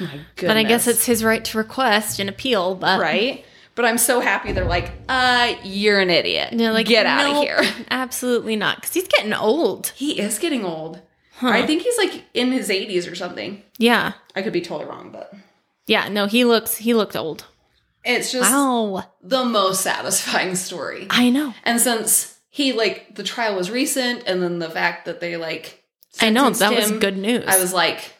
My But I guess it's his right to request and appeal. But right. But I'm so happy they're like, uh, you're an idiot. they're like, get out "Nope, of here. (laughs) Absolutely not, because he's getting old. He is getting old. I think he's like in his 80s or something. Yeah, I could be totally wrong, but yeah. No, he looks he looked old. it's just Wow, the most satisfying story. I know. And since he like the trial was recent, and then the fact that they like I know that was good news. I was like,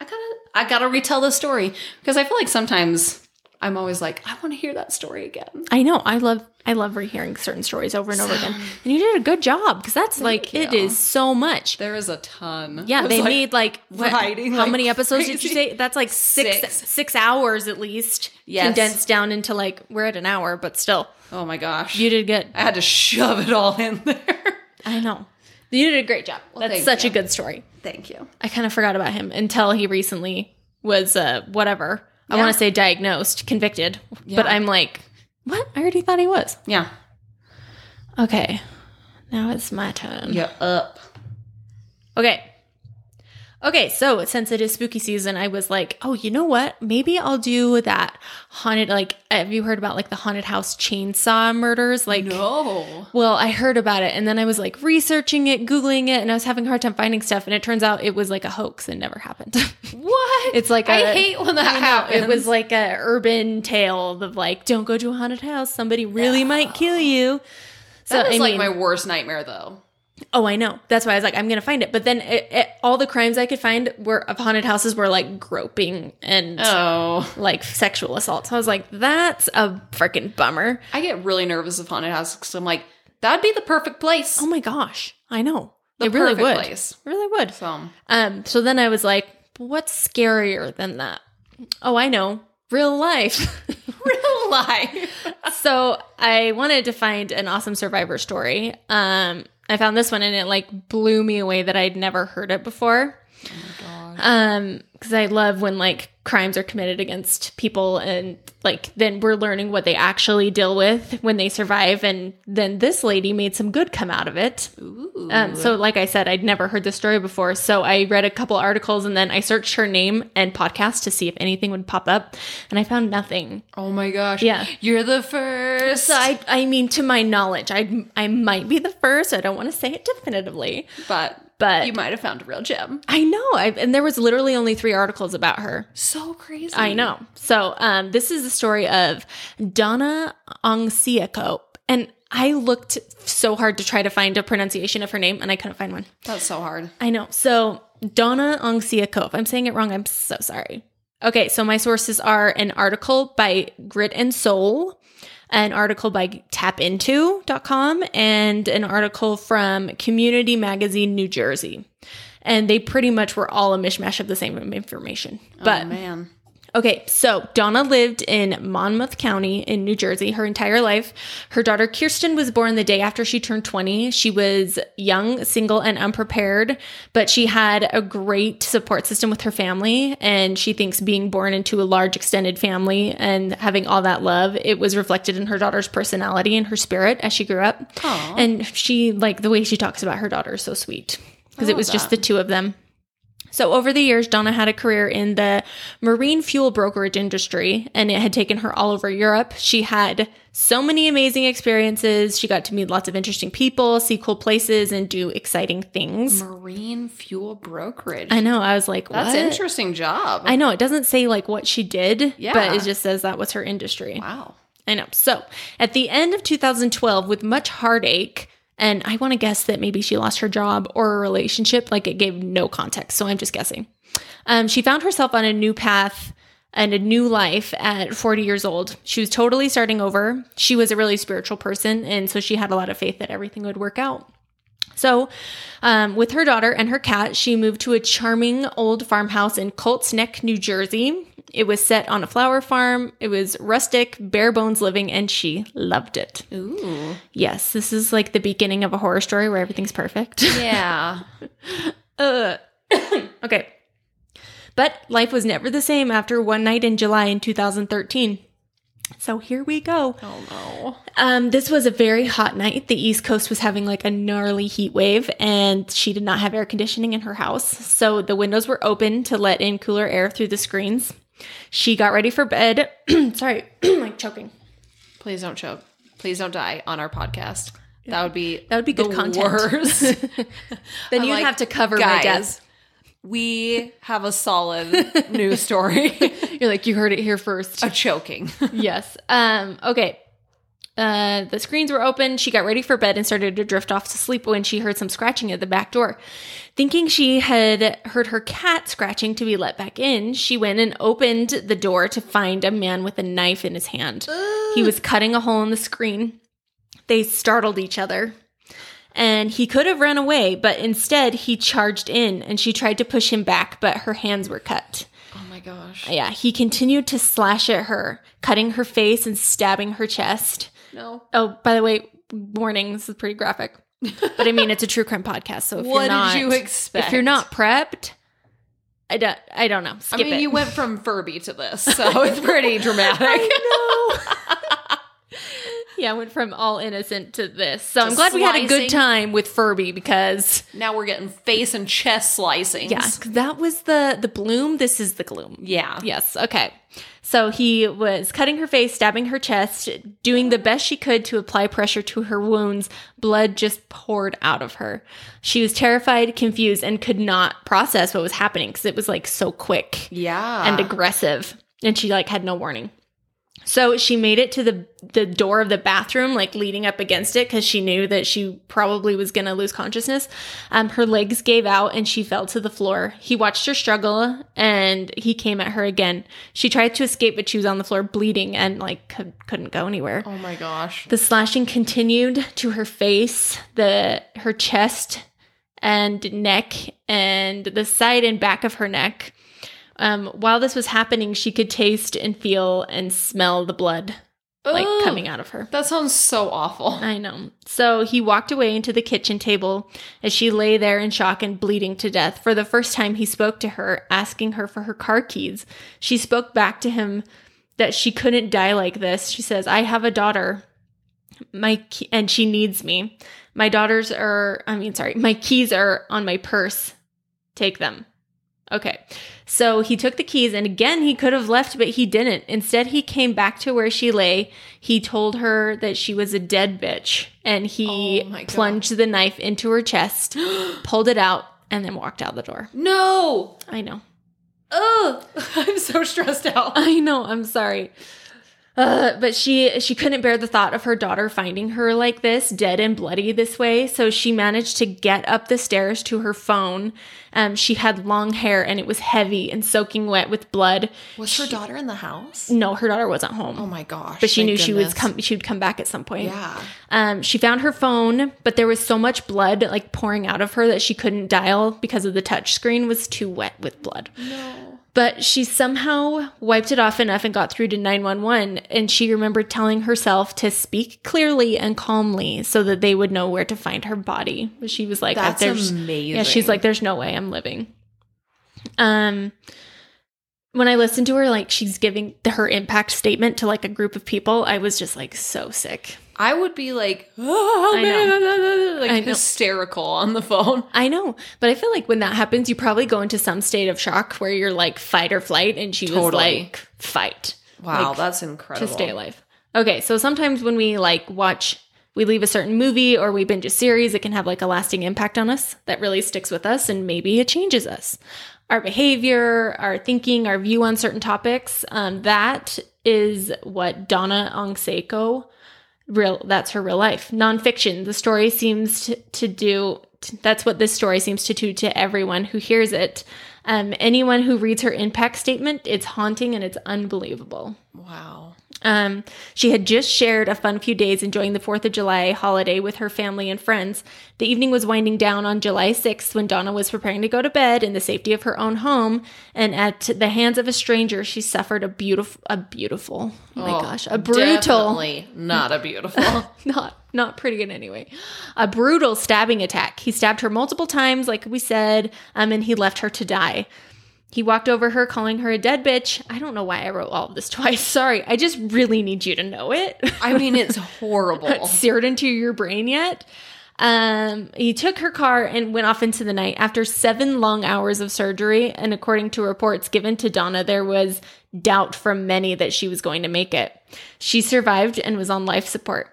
I gotta, I gotta retell the story because I feel like sometimes I'm always like, I want to hear that story again. I know. I love I love rehearing certain stories over and over again. And you did a good job because that's like it you. is so much. There is a ton. Yeah, they like- made like what, writing how like many episodes did you say? That's like six Six. six hours at least. Yes. Condensed down into like we're at an hour, but still. Oh my gosh, You did good. I had to shove it all in there. (laughs) I know. You did a great job. That's such you. a good story. Thank you. I kind of forgot about him until he recently was uh whatever. I Yeah. want to say diagnosed, convicted. But I'm like, what? I already thought he was. Yeah, Okay. Now it's my turn. you're up. Okay. Okay, so since it is spooky season, I was like, oh, you know what? Maybe I'll do that haunted like have you heard about like the haunted house chainsaw murders? Like No. Well, I heard about it and then I was like researching it, Googling it, and I was having a hard time finding stuff. And it turns out it was like a hoax and never happened. (laughs) What? It's like I a- hate when that happens. it was like a urban tale of like, don't go to a haunted house. Somebody really might kill you. So that is I like mean, my worst nightmare, though. Oh, I know. That's why I was like, I'm gonna find it. But then it, it, all the crimes I could find were of haunted houses were like groping and Oh, like sexual assault. So I was like, that's a freaking bummer. I get really nervous of haunted houses because I'm like, that'd be the perfect place. Oh my gosh, I know. the it really perfect would. place. Really would. So Um, so then I was like, what's scarier than that? Oh, I know. Real life. (laughs) real life. (laughs) so I wanted to find an awesome survivor story. Um, I found this one and it like blew me away that I'd never heard it before. Oh Um, because I love when like crimes are committed against people and like then we're learning what they actually deal with when they survive. And then this lady made some good come out of it. Um, so like i said i'd never heard this story before. So i read a couple articles and then i searched her name and podcast to see if anything would pop up and i found nothing. Oh my gosh. Yeah. You're the first. so i, I mean to my knowledge I, I might be the first. I don't want to say it definitively. But but you might have found a real gem. i know I, and there was literally only three articles about her So crazy. I know. So, um, this is the story of Donna Ongsiako. And I looked so hard to try to find a pronunciation of her name and I couldn't find one. That's so hard. I know. So, Donna Ongsiako. If I'm saying it wrong, I'm so sorry. Okay, so my sources are an article by Grit and Soul, an article by tapinto.com, and an article from Community Magazine New Jersey. And they pretty much were all a mishmash of the same information. Oh, but oh, man. Okay, so Donna lived in Monmouth County in New Jersey her entire life. Her daughter Kirsten was born the day after she turned 20. She was young, single, and unprepared, but she had a great support system with her family. And she thinks being born into a large extended family and having all that love, it was reflected in her daughter's personality and her spirit as she grew up. Aw. And she, like, the way she talks about her daughter is so sweet because it was just the two of them. So, over the years, Donna had a career in the marine fuel brokerage industry, and it had taken her all over Europe. She had so many amazing experiences. She got to meet lots of interesting people, see cool places, and do exciting things. Marine fuel brokerage. I know. I was like, That's what? an interesting job. I know. It doesn't say like what she did, Yeah. but it just says that was her industry. wow. I know. So, at the end of 2012, with much heartache, and I want to guess that maybe she lost her job or a relationship, like it gave no context. So, I'm just guessing. Um, she found herself on a new path and a new life at 40 years old. She was totally starting over. She was a really spiritual person, and so she had a lot of faith that everything would work out. So, um, with her daughter and her cat, she moved to a charming old farmhouse in Colts Neck, New Jersey. It was set on a flower farm. It was rustic, bare bones living, and she loved it. Ooh. Yes, this is like the beginning of a horror story where everything's perfect. (laughs) Yeah. uh. (coughs) okay. But life was never the same after one night in July in 2013. So here we go. oh no. Um, this was a very hot night. The East Coast was having like a gnarly heat wave, and she did not have air conditioning in her house. So the windows were open to let in cooler air through the screens. She got ready for bed. (clears throat) Sorry, (clears throat) like choking. Please don't choke. Please don't die on our podcast. That would be That would be good the content. worst. (laughs) Then I'm you'd like, have to cover my guys, death. We have a solid news story. (laughs) You're like, you heard it here first. a choking. (laughs) yes. Um, okay. Uh, the screens were open. She got ready for bed and started to drift off to sleep when she heard some scratching at the back door. Thinking she had heard her cat scratching to be let back in, she went and opened the door to find a man with a knife in his hand. He was cutting a hole in the screen. They startled each other. And he could have run away, but instead he charged in and she tried to push him back, but her hands were cut. Oh my gosh. Yeah, he continued to slash at her, cutting her face and stabbing her chest. No. Oh, by the way, warning, this is pretty graphic. But I mean, it's a true crime podcast, so if What you're not, did you expect? if you're not prepped, I don't, I don't know. I mean, it. you went from Furby to this, so (laughs) it's pretty dramatic. (laughs) yeah, I went from all innocent to this. So To I'm glad we had a good time with Furby because now we're getting face and chest slicing. yeah, that was the the bloom. This is the gloom. Yeah. Yes. Okay. So he was cutting her face, stabbing her chest, doing the best she could to apply pressure to her wounds. Blood just poured out of her. She was terrified, confused, and could not process what was happening because it was like so quick Yeah. and aggressive. And she like had no warning. So she made it to the the door of the bathroom, like leading up against it, because she knew that she probably was gonna lose consciousness. Um, her legs gave out and she fell to the floor. He watched her struggle and he came at her again. She tried to escape, but she was on the floor bleeding and like could, couldn't go anywhere. oh my gosh. The slashing continued to her face, the her chest and neck, and the side and back of her neck. Um, while this was happening, she could taste and feel and smell the blood like Ugh. coming out of her. That sounds so awful. I know. So he walked away into the kitchen table as she lay there in shock and bleeding to death. For the first time, he spoke to her, asking her for her car keys. She spoke back to him that she couldn't die like this. She says, I have a daughter. My key- and she needs me. My daughters are, I mean, sorry, my keys are on my purse. Take them. Okay. So he took the keys and again he could have left, but he didn't. Instead, he came back to where she lay. He told her that she was a dead bitch and he Oh plunged the knife into her chest, (gasps) pulled it out, and then walked out the door. No. I know. Ugh. (laughs) I'm so stressed out. I know. I'm sorry. Uh, but she she couldn't bear the thought of her daughter finding her like this, dead and bloody this way. So she managed to get up the stairs to her phone. Um, she had long hair and it was heavy and soaking wet with blood. Was her daughter in the house? No, her daughter wasn't home. Oh my gosh. but she knew she was come. She would come back at some point. Yeah. Um, she found her phone, but there was so much blood like pouring out of her that she couldn't dial because of the touch screen was too wet with blood. No. But she somehow wiped it off enough and got through to 911. And she remembered telling herself to speak clearly and calmly so that they would know where to find her body. But she was like, That's there's, amazing. Yeah, she's like, there's no way I'm living. Um, when I listened to her, like she's giving her impact statement to like a group of people, I was just like so sick. I would be like, (laughs) oh, know. (laughs) like hysterical on the phone. I know, but I feel like when that happens, you probably go into some state of shock where you're like fight or flight, and she was like fight. Wow, Like, that's incredible. to stay alive. Okay, so sometimes when we like watch, we leave a certain movie or we binge a series, it can have like a lasting impact on us that really sticks with us and maybe it changes us. Our behavior, our thinking, our view on certain topics. Um, that is what Donna Ongsiako real that's her real life. Nonfiction. The story seems to, to do that's what this story seems to do to everyone who hears it. Um, anyone who reads her impact statement it's haunting and it's unbelievable. Wow. Um, she had just shared a fun few days enjoying the 4th of July holiday with her family and friends. The evening was winding down on July 6th when Donna was preparing to go to bed in the safety of her own home. And at the hands of a stranger, she suffered a beautiful, a beautiful, oh my Oh, gosh, a brutal, not a beautiful. (laughs) not not pretty in any way. A brutal stabbing attack. He stabbed her multiple times, like we said, um, and he left her to die. He walked over her, calling her a dead bitch. I don't know why I wrote all of this (laughs) twice. Sorry. I just really need you to know it. I mean, it's (laughs) horrible. seared into your brain yet. Um, he took her car and went off into the night after seven long hours of surgery. And according to reports given to Donna, there was doubt from many that she was going to make it. She survived and was on life support.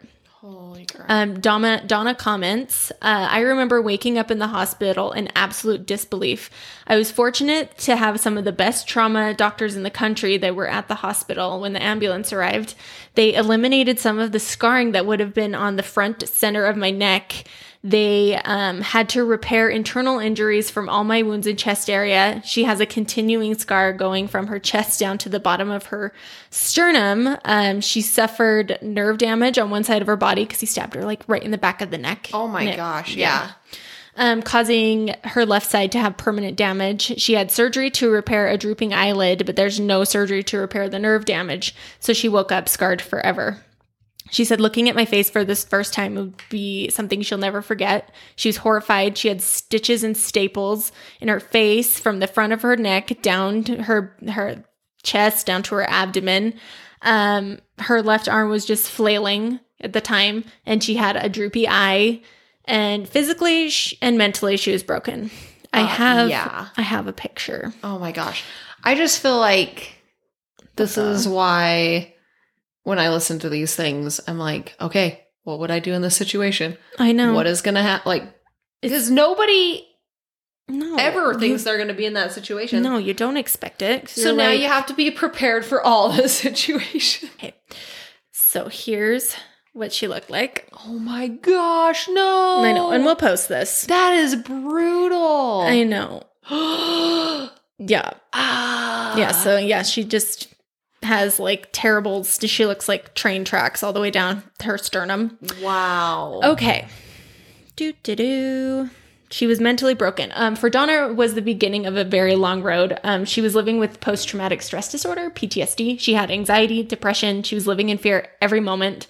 Holy crap. Um, Donna, Donna comments, uh, I remember waking up in the hospital in absolute disbelief. I was fortunate to have some of the best trauma doctors in the country that were at the hospital when the ambulance arrived. They eliminated some of the scarring that would have been on the front center of my neck. They um, had to repair internal injuries from all my wounds in chest area. She has a continuing scar going from her chest down to the bottom of her sternum. Um, she suffered nerve damage on one side of her body because he stabbed her like right in the back of the neck. oh my it- gosh. Yeah. um, causing her left side to have permanent damage. She had surgery to repair a drooping eyelid, but there's no surgery to repair the nerve damage. So she woke up scarred forever. She said, looking at my face for this first time would be something she'll never forget. She was horrified. She had stitches and staples in her face from the front of her neck down to her her chest, down to her abdomen. Um, her left arm was just flailing at the time, and she had a droopy eye. And physically sh- and mentally, she was broken. I Uh, have, yeah. I have a picture. Oh my gosh. I just feel like this is why when I listen to these things, I'm like, okay, what would I do in this situation? I know. What is going to happen? Like, because nobody no ever you- thinks they're going to be in that situation. No, you don't expect it. So now like- you have to be prepared for all the (laughs) situation. Okay. So here's what she looked like. Oh my gosh, no. I know, and we'll post this. That is brutal. I know. (gasps) Yeah. ah. Yeah. So yeah, she just has like terrible. She looks like train tracks all the way down her sternum. wow. Okay. Do do do. She was mentally broken. Um, for Donna was the beginning of a very long road. Um, she was living with post traumatic stress disorder, PTSD. She had anxiety, depression. She was living in fear every moment.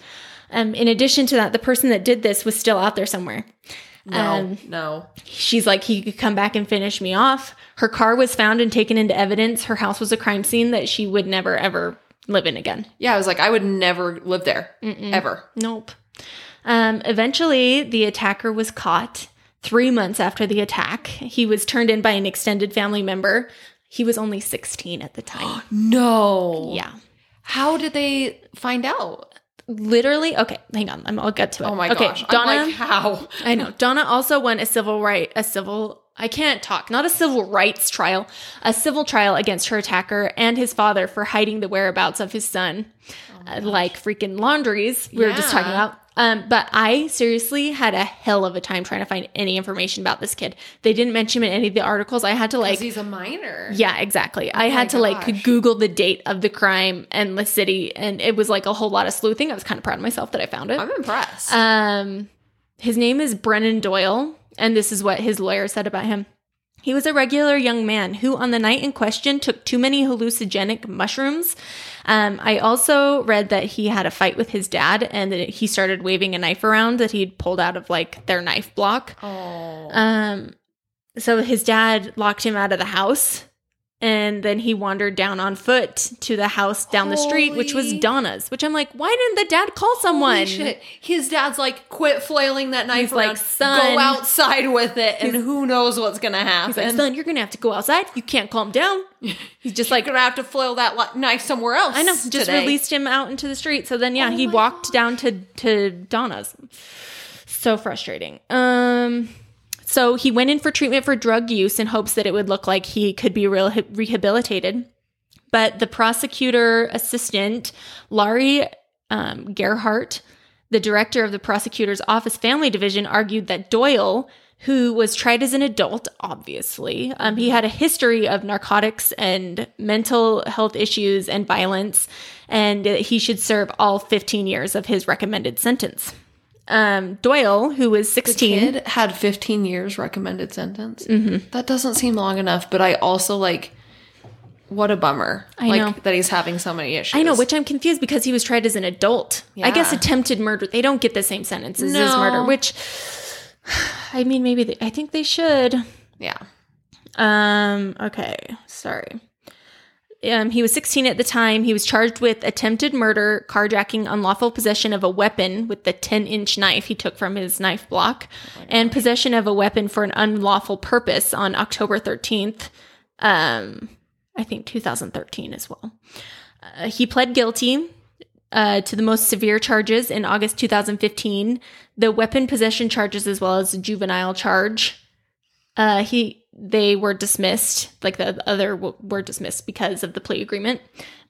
Um, in addition to that, the person that did this was still out there somewhere. No, Um, no. She's like, he could come back and finish me off. Her car was found and taken into evidence. Her house was a crime scene that she would never, ever live in again. Yeah, I was like, I would never live there ever. Nope. Um, eventually, the attacker was caught three months after the attack. He was turned in by an extended family member. He was only 16 at the time. (gasps) No. yeah. How did they find out? Literally, okay, hang on. I'm, I'll get to it. Oh my okay, gosh. Donna. Like, how? (laughs) I know. Donna also won a civil right, a civil, I can't talk, not a civil rights trial, a civil trial against her attacker and his father for hiding the whereabouts of his son, uh, like freaking Laundries we were just talking about. Um, but I seriously had a hell of a time trying to find any information about this kid. They didn't mention him in any of the articles. I had to like, he's a minor. yeah, exactly. I had to like. Google the date of the crime and the city, and it was like a whole lot of sleuthing. I was kind of proud of myself that I found it. I'm impressed. Um, his name is Brennan Doyle, and this is what his lawyer said about him. He was a regular young man who, on the night in question, took too many hallucinogenic mushrooms. Um, I also read that he had a fight with his dad and that he started waving a knife around that he'd pulled out of like their knife block. oh. Um, so his dad locked him out of the house. And then he wandered down on foot to the house down the street, which was Donna's. Which I'm like, why didn't the dad call someone? Holy. His dad's like, quit flailing that knife He's like, around. "Son." Go outside with it, and who knows what's gonna happen. He's like, son, you're gonna have to go outside. You can't calm down. (laughs) He's just like, You're gonna have to flail that knife somewhere else. I know, just today. released him out into the street. So then, yeah, Oh he walked down to to Donna's. So frustrating. Um, so he went in for treatment for drug use in hopes that it would look like he could be rehabilitated. But the prosecutor assistant, Laurie um, Gerhart, the director of the prosecutor's office family division, argued that Doyle, who was tried as an adult, obviously, um, he had a history of narcotics and mental health issues and violence, and he should serve all 15 years of his recommended sentence. Um, Doyle, who was 16, kid had 15 years recommended sentence. Mm-hmm. That doesn't seem long enough, but I also like, what a bummer. I like know. that he's having so many issues. I know, which I'm confused because he was tried as an adult. I guess attempted murder. They don't get the same sentence as murder, which (sighs) I mean, maybe they, I think they should. yeah. Um, okay, sorry. Um, he was 16 at the time. He was charged with attempted murder, carjacking, unlawful possession of a weapon with the 10 inch knife he took from his knife block, and possession of a weapon for an unlawful purpose on October 13th, um, I think 2013 as well. Uh, he pled guilty uh, to the most severe charges in August 2015, the weapon possession charges as well as a juvenile charge. Uh, he they were dismissed, like the other w- were dismissed because of the plea agreement.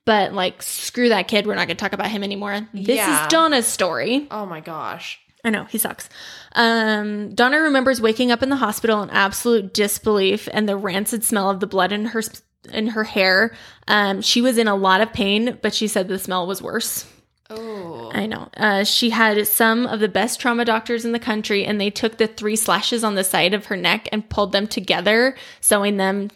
But like, screw that kid. We're not going to talk about him anymore. This Yeah. is Donna's story. Oh my gosh. I know he sucks. Um, Donna remembers waking up in the hospital in absolute disbelief and the rancid smell of the blood in her sp- in her hair. Um, she was in a lot of pain, but she said the smell was worse. Oh. I know. Uh, she had some of the best trauma doctors in the country, and they took the three slashes on the side of her neck and pulled them together, sewing them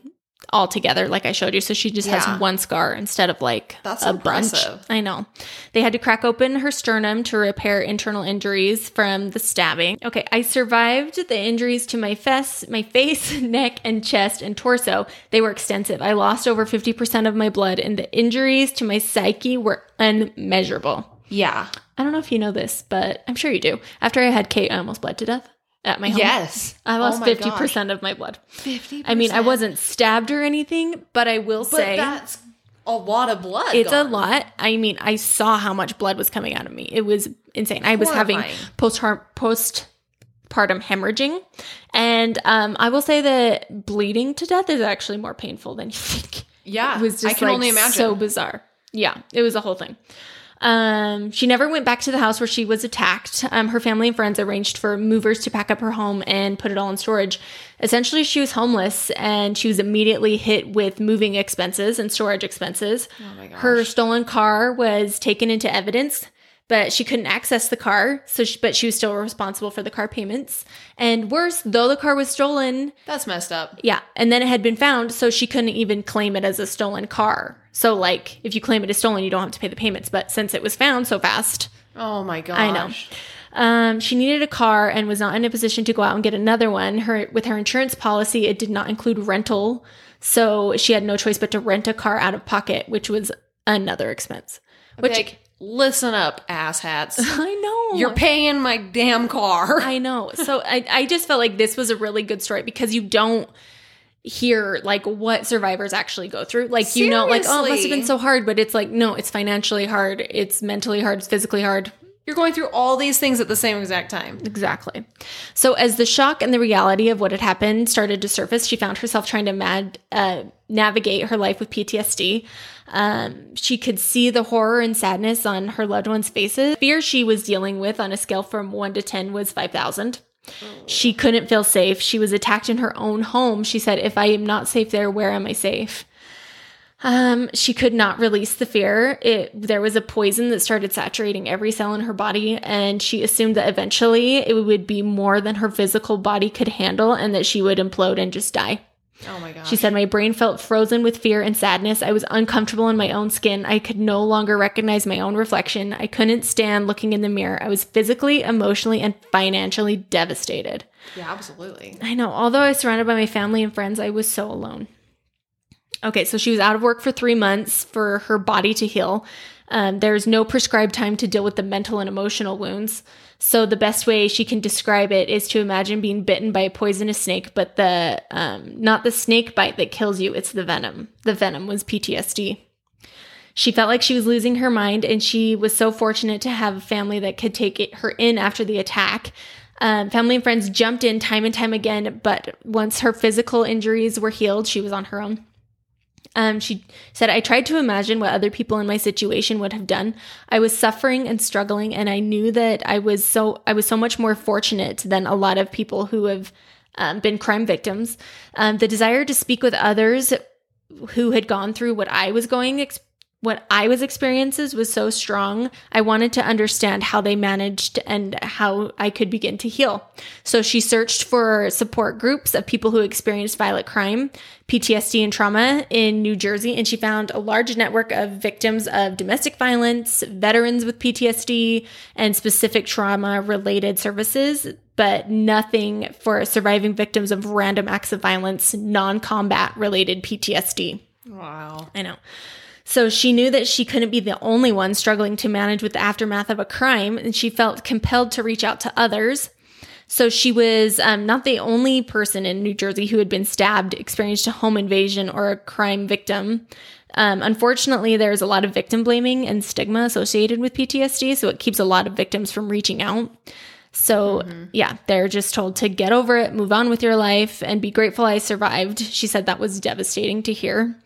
all together, like I showed you. So she just Yeah. has one scar instead of like That's a bunch. I know. They had to crack open her sternum to repair internal injuries from the stabbing. Okay, I survived the injuries to my face, my face, (laughs) neck, and chest and torso. They were extensive. I lost over 50% of my blood, and the injuries to my psyche were unmeasurable. Yeah. I don't know if you know this, but I'm sure you do. After I had Kate, I almost bled to death at my home. Yes. I lost Oh my fifty gosh. percent of my blood. 50%. I mean, I wasn't stabbed or anything, but I will But say that's a lot of blood. it's a gone. lot. I mean, I saw how much blood was coming out of me. It was insane. I was having post postpartum hemorrhaging, and um, I will say that bleeding to death is actually more painful than you think. Yeah. It was just I can like only imagine. so bizarre. Yeah, it was a whole thing. Um, she never went back to the house where she was attacked. Um, her family and friends arranged for movers to pack up her home and put it all in storage. Essentially, she was homeless and she was immediately hit with moving expenses and storage expenses. oh my gosh. Her stolen car was taken into evidence, but she couldn't access the car. So, she, but she was still responsible for the car payments. And worse, though the car was stolen, That's messed up. yeah, and then it had been found, so she couldn't even claim it as a stolen car. So, like, if you claim it as stolen, you don't have to pay the payments. But since it was found so fast, Oh my gosh. I know. um, she needed a car and was not in a position to go out and get another one. Her with her insurance policy, it did not include rental, so she had no choice but to rent a car out of pocket, which was another expense. Which, listen up, asshats. (laughs) I know You're paying my damn car. I know. So I, I just felt like this was a really good story because you don't hear like what survivors actually go through. Like you know, like oh, it must have been so hard, but it's like no, it's financially hard, it's mentally hard, it's physically hard. You're going through all these things at the same exact time. Exactly. So as the shock and the reality of what had happened started to surface, she found herself trying to mad, uh, navigate her life with PTSD. Um, she could see the horror and sadness on her loved ones' faces. Fear she was dealing with on a scale from one to ten was five thousand. She couldn't feel safe. She was attacked in her own home. She said, "If I am not safe there, where am I safe?" Um, she could not release the fear. It there was a poison that started saturating every cell in her body, and she assumed that eventually it would be more than her physical body could handle, and that she would implode and just die. Oh my gosh. She said, My brain felt frozen with fear and sadness. I was uncomfortable in my own skin. I could no longer recognize my own reflection. I couldn't stand looking in the mirror. I was physically, emotionally, and financially devastated. yeah, absolutely. I know. Although I was surrounded by my family and friends, I was so alone. Okay, so she was out of work for three months for her body to heal. Um, there's no prescribed time to deal with the mental and emotional wounds. So the best way she can describe it is to imagine being bitten by a poisonous snake, but the um, not the snake bite that kills you; it's the venom. The venom was PTSD. She felt like she was losing her mind, and she was so fortunate to have a family that could take it, her in after the attack. Um, family and friends jumped in time and time again, but once her physical injuries were healed, she was on her own. Um, she said, I tried to imagine what other people in my situation would have done. I was suffering and struggling, and I knew that I was so I was so much more fortunate than a lot of people who have um, been crime victims. Um, the desire to speak with others who had gone through what I was going what I was experiences was so strong. I wanted to understand how they managed and how I could begin to heal. So she searched for support groups of people who experienced violent crime, PTSD and trauma in New Jersey and she found a large network of victims of domestic violence, veterans with PTSD and specific trauma related services, but nothing for surviving victims of random acts of violence, non-combat related PTSD. Wow. I know. So she knew that she couldn't be the only one struggling to manage with the aftermath of a crime, and she felt compelled to reach out to others. So she was um, not the only person in New Jersey who had been stabbed, experienced a home invasion, or a crime victim. Um, unfortunately, there's a lot of victim blaming and stigma associated with PTSD, so it keeps a lot of victims from reaching out. So, yeah, they're just told to get over it, move on with your life, and be grateful I survived. She said that was devastating to hear.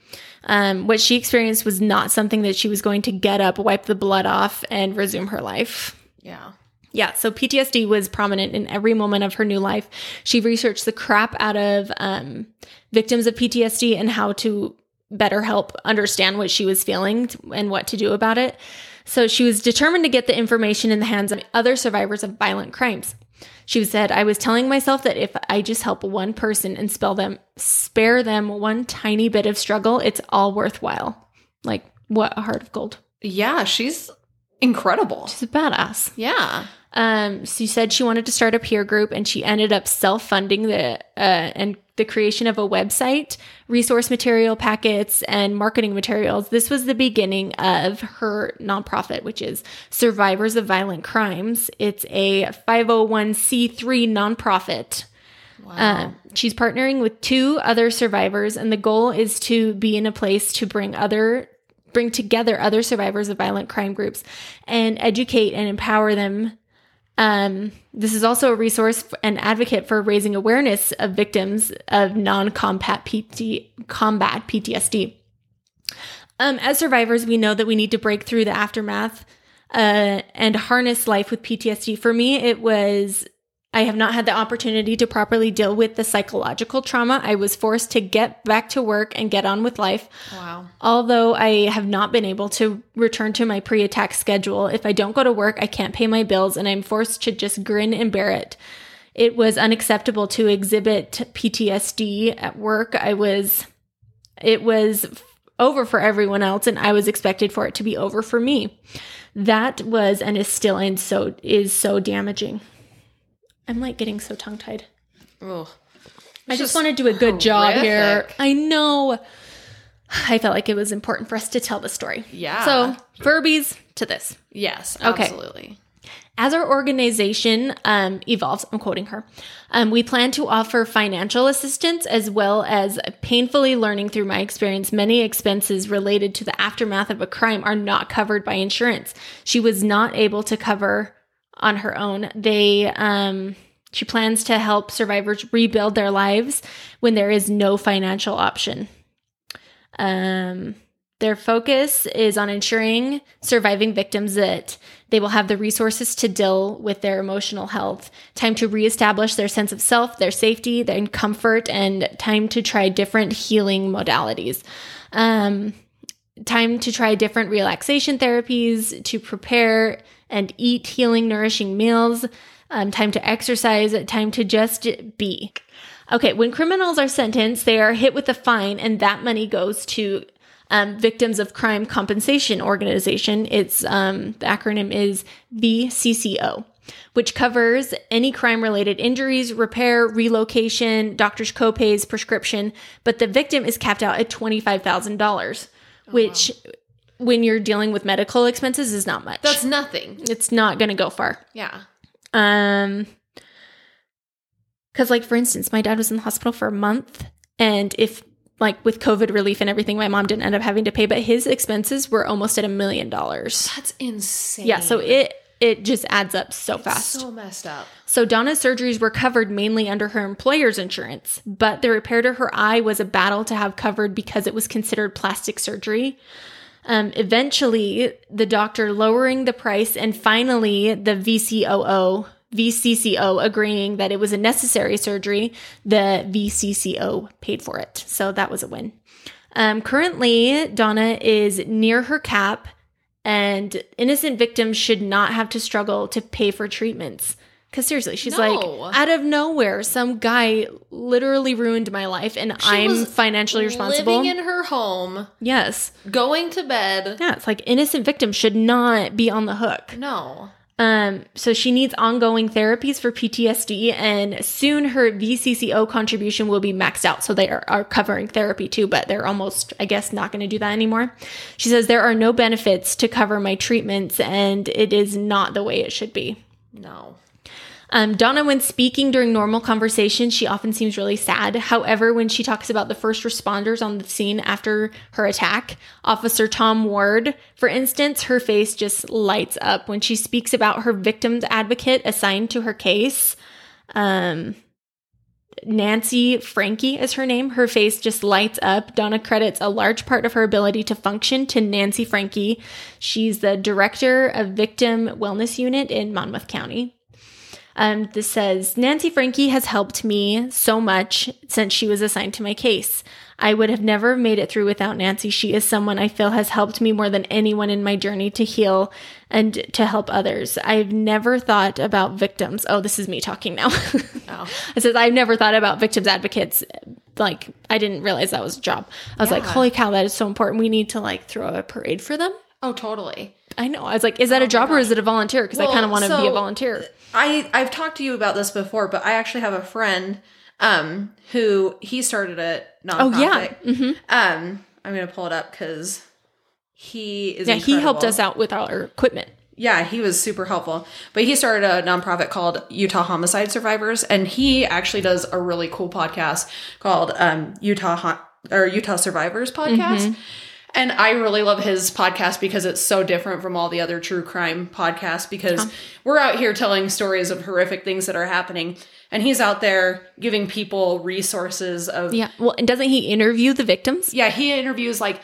Um, what she experienced was not something that she was going to get up, wipe the blood off, and resume her life. Yeah. Yeah, so PTSD was prominent in every moment of her new life. She researched the crap out of um, victims of PTSD and how to better help understand what she was feeling and what to do about it. So she was determined to get the information in the hands of other survivors of violent crimes. She said, I was telling myself that if I just help one person and spell them, spare them one tiny bit of struggle, it's all worthwhile. Like, what a heart of gold. Yeah, she's incredible. She's a badass. Yeah. Um, she said she wanted to start a peer group, and she ended up self-funding the uh, and the creation of a website, resource material packets, and marketing materials. This was the beginning of her nonprofit, which is Survivors of Violent Crimes. It's a 501c3 nonprofit. Wow. Um, she's partnering with two other survivors, and the goal is to be in a place to bring other bring together other survivors of violent crime groups and educate and empower them. Um, this is also a resource and advocate for raising awareness of victims of non-combat PT, combat PTSD. Um, as survivors, we know that we need to break through the aftermath uh, and harness life with PTSD. For me, it was I have not had the opportunity to properly deal with the psychological trauma. I was forced to get back to work and get on with life. Wow. Although I have not been able to return to my pre attack schedule, if I don't go to work, I can't pay my bills and I'm forced to just grin and bear it. It was unacceptable to exhibit PTSD at work. I was, it was over for everyone else and I was expected for it to be over for me. That was and is still and so is so damaging. I'm like getting so tongue tied. Ugh. I just, want to do a good job here. I know. I felt like it was important for us to tell the story. Yeah. So, Furbies to this. Yes, Okay. absolutely. As our organization um, evolves, I'm quoting her, um, we plan to offer financial assistance as well as painfully learning through my experience. Many expenses related to the aftermath of a crime are not covered by insurance. She was not able to cover on her own. They, um, she plans to help survivors rebuild their lives when there is no financial option. Um, their focus is on ensuring surviving victims that they will have the resources to deal with their emotional health, time to reestablish their sense of self, their safety, their comfort, and time to try different healing modalities. Um, time to try different relaxation therapies, to prepare and eat healing, nourishing meals, um, time to exercise, time to just be. Okay, when criminals are sentenced, they are hit with a fine, and that money goes to um, Victims of Crime Compensation Organization. Its um, the acronym is VCCO, which covers any crime-related injuries, repair, relocation, doctor's copays, prescription. But the victim is capped out at twenty-five thousand dollars, which, when you're dealing with medical expenses, is not much. That's nothing. it's not going to go far. Yeah. Um, because like for instance, my dad was in the hospital for a month, and if like with COVID relief and everything, my mom didn't end up having to pay, but his expenses were almost at a million dollars. That's insane. Yeah, so it it just adds up so fast. so messed up. So Donna's surgeries were covered mainly under her employer's insurance, but the repair to her eye was a battle to have covered because it was considered plastic surgery. Um, eventually, the doctor lowering the price, and finally, the VCOO, VCCO agreeing that it was a necessary surgery, the VCCO paid for it. So that was a win. Um, currently, Donna is near her cap, and innocent victims should not have to struggle to pay for treatments. Because seriously, she's No. like, out of nowhere, some guy literally ruined my life, and I'm was financially responsible. Living in her home, yes. going to bed. Yeah, it's like innocent victims should not be on the hook. No. Um, so she needs ongoing therapies for PTSD, and soon her VCCO contribution will be maxed out. So they are, are covering therapy too, but they're almost, I guess, not going to do that anymore. She says there are no benefits to cover my treatments, and it is not the way it should be. No. Um, Donna, when speaking during normal conversation, she often seems really sad. However, when she talks about the first responders on the scene after her attack, Officer Tom Ward, for instance, her face just lights up when she speaks about her victim's advocate assigned to her case. Um, Nancy Frankie is her name. Her face just lights up. Donna credits a large part of her ability to function to Nancy Frankie. She's the director of Victim Wellness Unit in Monmouth County. Um, this says Nancy Frankie has helped me so much since she was assigned to my case. I would have never made it through without Nancy. She is someone I feel has helped me more than anyone in my journey to heal and to help others. I've never thought about victims. Oh, this is me talking now. (laughs) Oh. It says I've never thought about victims advocates. Like I didn't realize that was a job. I was like, holy cow, that is so important. We need to like throw a parade for them. Oh, totally. I know. I was like, is that a job or is it a volunteer? Because I kind of want to be a so- volunteer. I I've talked to you about this before, but I actually have a friend um who he started a nonprofit. Oh yeah. hmm Um, I'm gonna pull it up because he is. Yeah, he helped us out with our equipment. Yeah, he was super helpful. But he started a nonprofit called Utah Homicide Survivors, and he actually does a really cool podcast called um, Utah Hon- or Utah Survivors podcast. And I really love his podcast because it's so different from all the other true crime podcasts. Because we're out here telling stories of horrific things that are happening, and he's out there giving people resources of Yeah. Well, and doesn't he interview the victims? yeah, he interviews like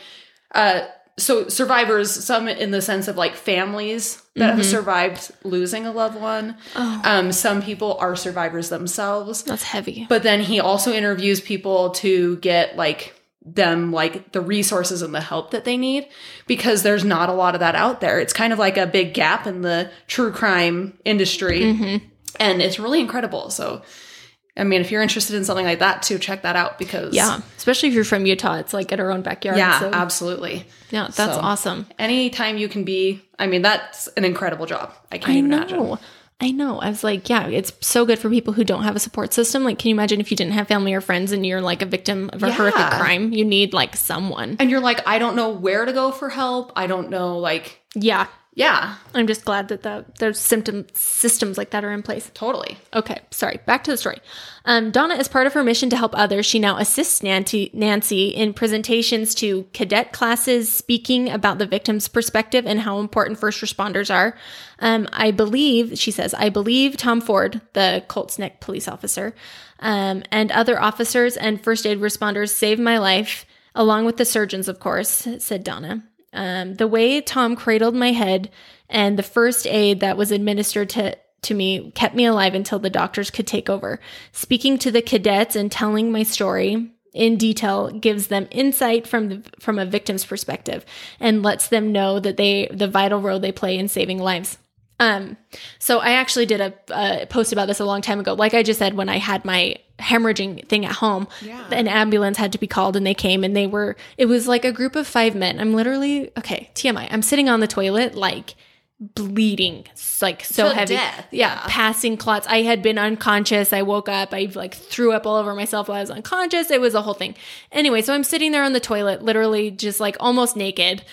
uh so survivors, some in the sense of like families that have survived losing a loved one. Um, some people are survivors themselves. That's heavy. But then he also interviews people to get like them like the resources and the help that they need because there's not a lot of that out there. It's kind of like a big gap in the true crime industry. Mm-hmm. And it's really incredible. So I mean, if you're interested in something like that too, check that out because yeah, especially if you're from Utah, it's like at our own backyard. yeah, so- absolutely. yeah, that's So- awesome. Anytime you can be, I mean, that's an incredible job. I can't I even know. imagine. I know. I was like, yeah, it's so good for people who don't have a support system. Like, can you imagine if you didn't have family or friends and you're like a victim of a horrific crime? You need like someone. And you're like, I don't know where to go for help. I don't know, like, Yeah. Yeah, I'm just glad that the, there's symptom systems like that are in place. totally. Okay, sorry. Back to the story. Um, Donna, as part of her mission to help others, she now assists Nancy, Nancy in presentations to cadet classes, speaking about the victim's perspective and how important first responders are. Um, I believe, she says, I believe Tom Ford, the Colts Neck police officer, um, and other officers and first aid responders saved my life, along with the surgeons, of course, said Donna. Um, the way Tom cradled my head and the first aid that was administered to to me kept me alive until the doctors could take over. Speaking to the cadets and telling my story in detail gives them insight from the from a victim's perspective and lets them know that they the vital role they play in saving lives. Um, so I actually did a, a post about this a long time ago. Like I just said, when I had my hemorrhaging thing at home, Yeah. an ambulance had to be called and they came and they were, it was like a group of five men. I'm literally, okay, TMI, I'm sitting on the toilet, like bleeding, like so heavy. death, Yeah, yeah. passing clots. I had been unconscious. I woke up. I like threw up all over myself while I was unconscious. It was a whole thing. Anyway, so I'm sitting there on the toilet, literally just like almost naked.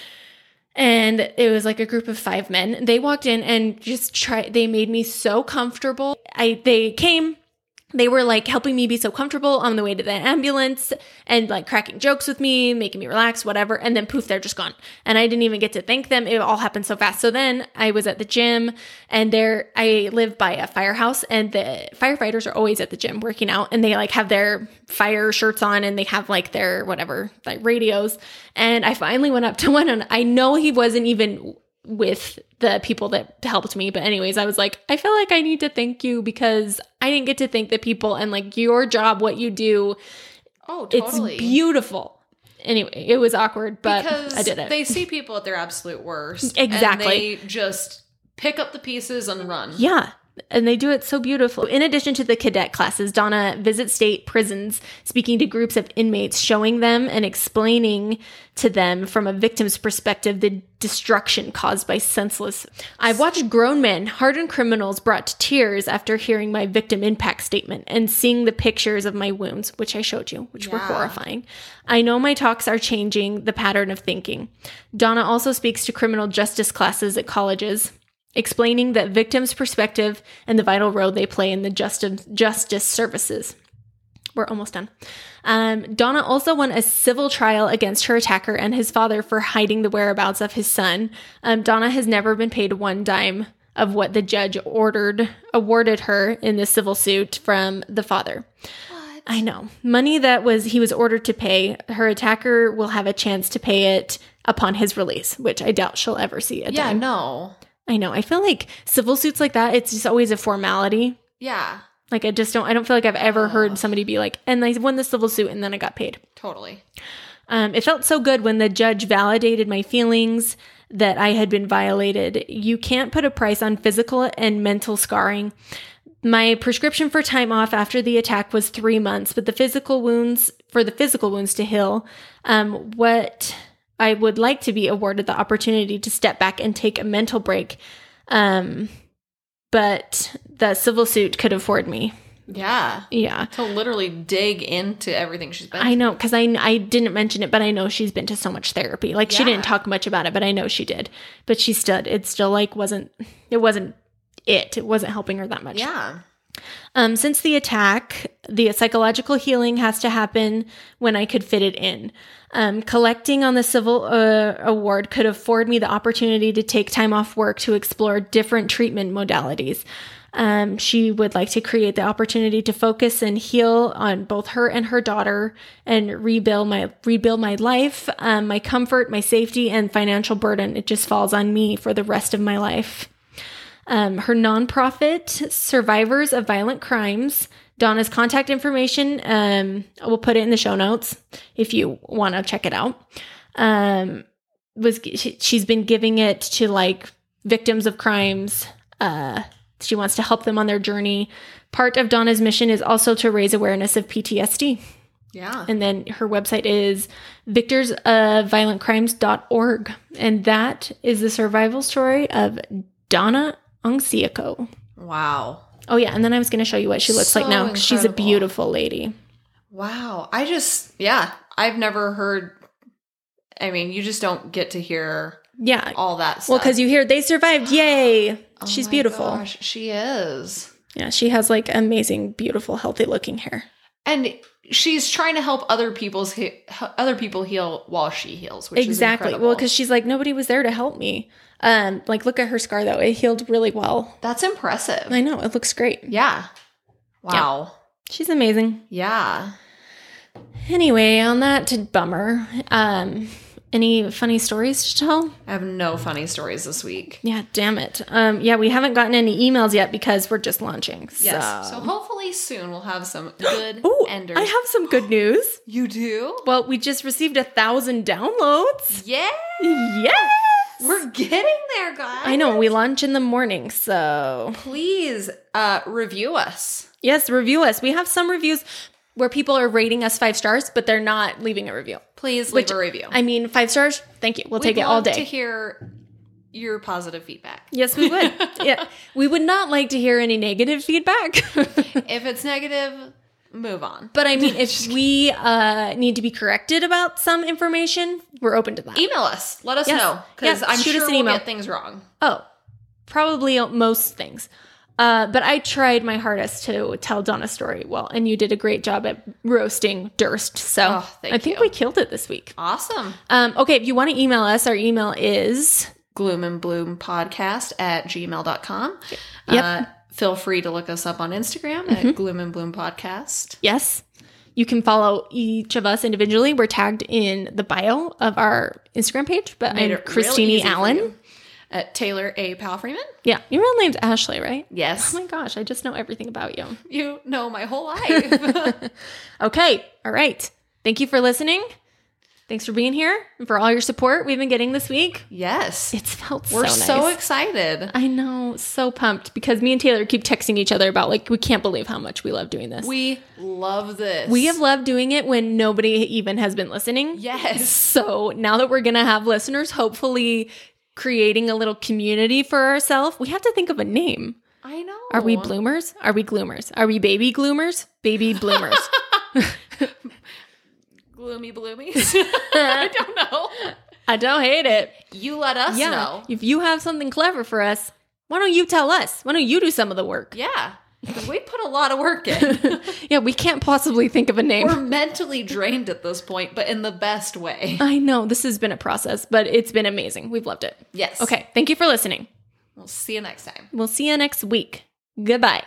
And it was like a group of five men. They walked in and just try they made me so comfortable. I they came they were like helping me be so comfortable on the way to the ambulance and like cracking jokes with me, making me relax, whatever. And then poof, they're just gone. And I didn't even get to thank them. It all happened so fast. So then I was at the gym and there, I live by a firehouse and the firefighters are always at the gym working out and they like have their fire shirts on and they have like their whatever, like radios. And I finally went up to (laughs) one and I know he wasn't even with the people that helped me. But anyways, I was like, I feel like I need to thank you because I didn't get to thank the people and like your job, what you do, Oh, it's beautiful. Anyway, it was awkward, but because I did it. They see people at their absolute worst. (laughs) Exactly. And they just pick up the pieces and run. Yeah. And they do it so beautiful. In addition to the cadet classes, Donna visits state prisons, speaking to groups of inmates, showing them and explaining to them from a victim's perspective the destruction caused by senseless. I've watched grown men, hardened criminals, brought to tears after hearing my victim impact statement and seeing the pictures of my wounds, which I showed you, which were horrifying. I know my talks are changing the pattern of thinking. Donna also speaks to criminal justice classes at colleges explaining that victims' perspective and the vital role they play in the justice justice services. We're almost done. Um, Donna also won a civil trial against her attacker and his father for hiding the whereabouts of his son. Um, Donna has never been paid one dime of what the judge ordered awarded her in the civil suit from the father. I know. Money that was he was ordered to pay, her attacker will have a chance to pay it upon his release, which I doubt she'll ever see a Yeah, dime. no. I know. I feel like civil suits like that, it's just always a formality. Yeah, Like I just don't I don't feel like I've ever heard somebody be like, and I won the civil suit and then I got paid. totally. Um, it felt so good when the judge validated my feelings that I had been violated. You can't put a price on physical and mental scarring. My prescription for time off after the attack was three months, but the physical wounds, for the physical wounds to heal, um, what I would like to be awarded the opportunity to step back and take a mental break. Um, but the civil suit could afford me. Yeah. Yeah. To literally dig into everything she's been I know because I I didn't mention it, but I know she's been to so much therapy. Like she didn't talk much about it, but I know she did. But she still it still like wasn't it wasn't it. It wasn't helping her that much. Yeah. Um, since the attack, the psychological healing has to happen when I could fit it in. Um, collecting on the civil uh, award could afford me the opportunity to take time off work to explore different treatment modalities. Um, she would like to create the opportunity to focus and heal on both her and her daughter, and rebuild my rebuild my life, um, my comfort, my safety, and financial burden. It just falls on me for the rest of my life. Um, her nonprofit, Survivors of Violent Crimes. Donna's contact information, um, we'll put it in the show notes if you want to check it out. Um, was she, she's been giving it to like victims of crimes. Uh, she wants to help them on their journey. Part of Donna's mission is also to raise awareness of PTSD. Yeah. And then her website is victorsofviolentcrimes.org. And that is the survival story of Donna Ongsiako. Wow. Oh, yeah. And then I was going to show you what she looks like now. 'cause She's a beautiful lady. Wow. I just, yeah, I've never heard. I mean, you just don't get to hear Yeah. all that stuff. Well, because you hear they survived. Yay. (gasps) Oh She's beautiful. gosh, she is. Yeah. She has like amazing, beautiful, healthy looking hair. And she's trying to help other people's he- other people heal while she heals, which exactly. Well, because she's like, nobody was there to help me. Um, like, look at her scar though. It healed really well. that's impressive. I know. It looks great. yeah. Wow. She's amazing. Yeah. Anyway, on that to bummer, um, any funny stories to tell? I have no funny stories this week. Yeah, damn it. Um, yeah, we haven't gotten any emails yet because we're just launching. Yes. So, So hopefully soon we'll have some (gasps) good oh, enders. I have some good news. (gasps) you do? Well, we just received a thousand downloads. Yeah. Yes, We're getting there, guys. I know. We launch in the morning, so Please uh review us. yes, review us. We have some reviews where people are rating us five stars, but they're not leaving a review. Please leave Which- a review. I mean, five stars. Thank you. We'll take We'd it all day. to hear your positive feedback. yes, we would. (laughs) yeah, we would not like to hear any negative feedback. If it's negative, move on. But I mean, (laughs) if we uh, need to be corrected about some information, we're open to that. Email us. Let us Yes. know because Yeah, I'm shoot sure us an we'll email. get things wrong. Oh, probably most things. Uh, but I tried my hardest to tell Donna's story well, and you did a great job at roasting Durst. So Oh, I think you. we killed it this week. Awesome. Um, okay, if you want to email us, our email is Gloom and Bloom podcast at gmail.com. Yep. Uh, feel free to look us up on Instagram at mm-hmm. Gloom and Bloom podcast. yes. You can follow each of us individually. We're tagged in the bio of our Instagram page, but Made I'm Christine Allen. At Taylor A. Powell Freeman. Yeah, your real name's Ashley, right? Yes. Oh my gosh, I just know everything about you. You know my whole life. (laughs) Okay, all right. Thank you for listening. Thanks for being here and for all your support we've been getting this week. yes. It's felt We're so so, nice. excited. I know, so pumped because me and Taylor keep texting each other about like we can't believe how much we love doing this. We, love this. We have loved doing it when nobody even has been listening. Yes. So now that we're gonna have listeners, hopefully creating a little community for ourselves, we have to think of a name. I know. Are we bloomers? Are we gloomers? Are we baby gloomers? Baby bloomers. (laughs) (laughs) gloomy bloomies? (laughs) I don't know. I don't hate it. You let us yeah. know. If you have something clever for us, why don't you tell us? Why don't you do some of the work? Yeah. We put a lot of work in. (laughs) Yeah, we can't possibly think of a name. We're mentally drained at this point, but in the best way. I know this has been a process, but it's been amazing. We've loved it. Yes. Okay, thank you for listening. We'll see you next time. We'll see you next week. Goodbye.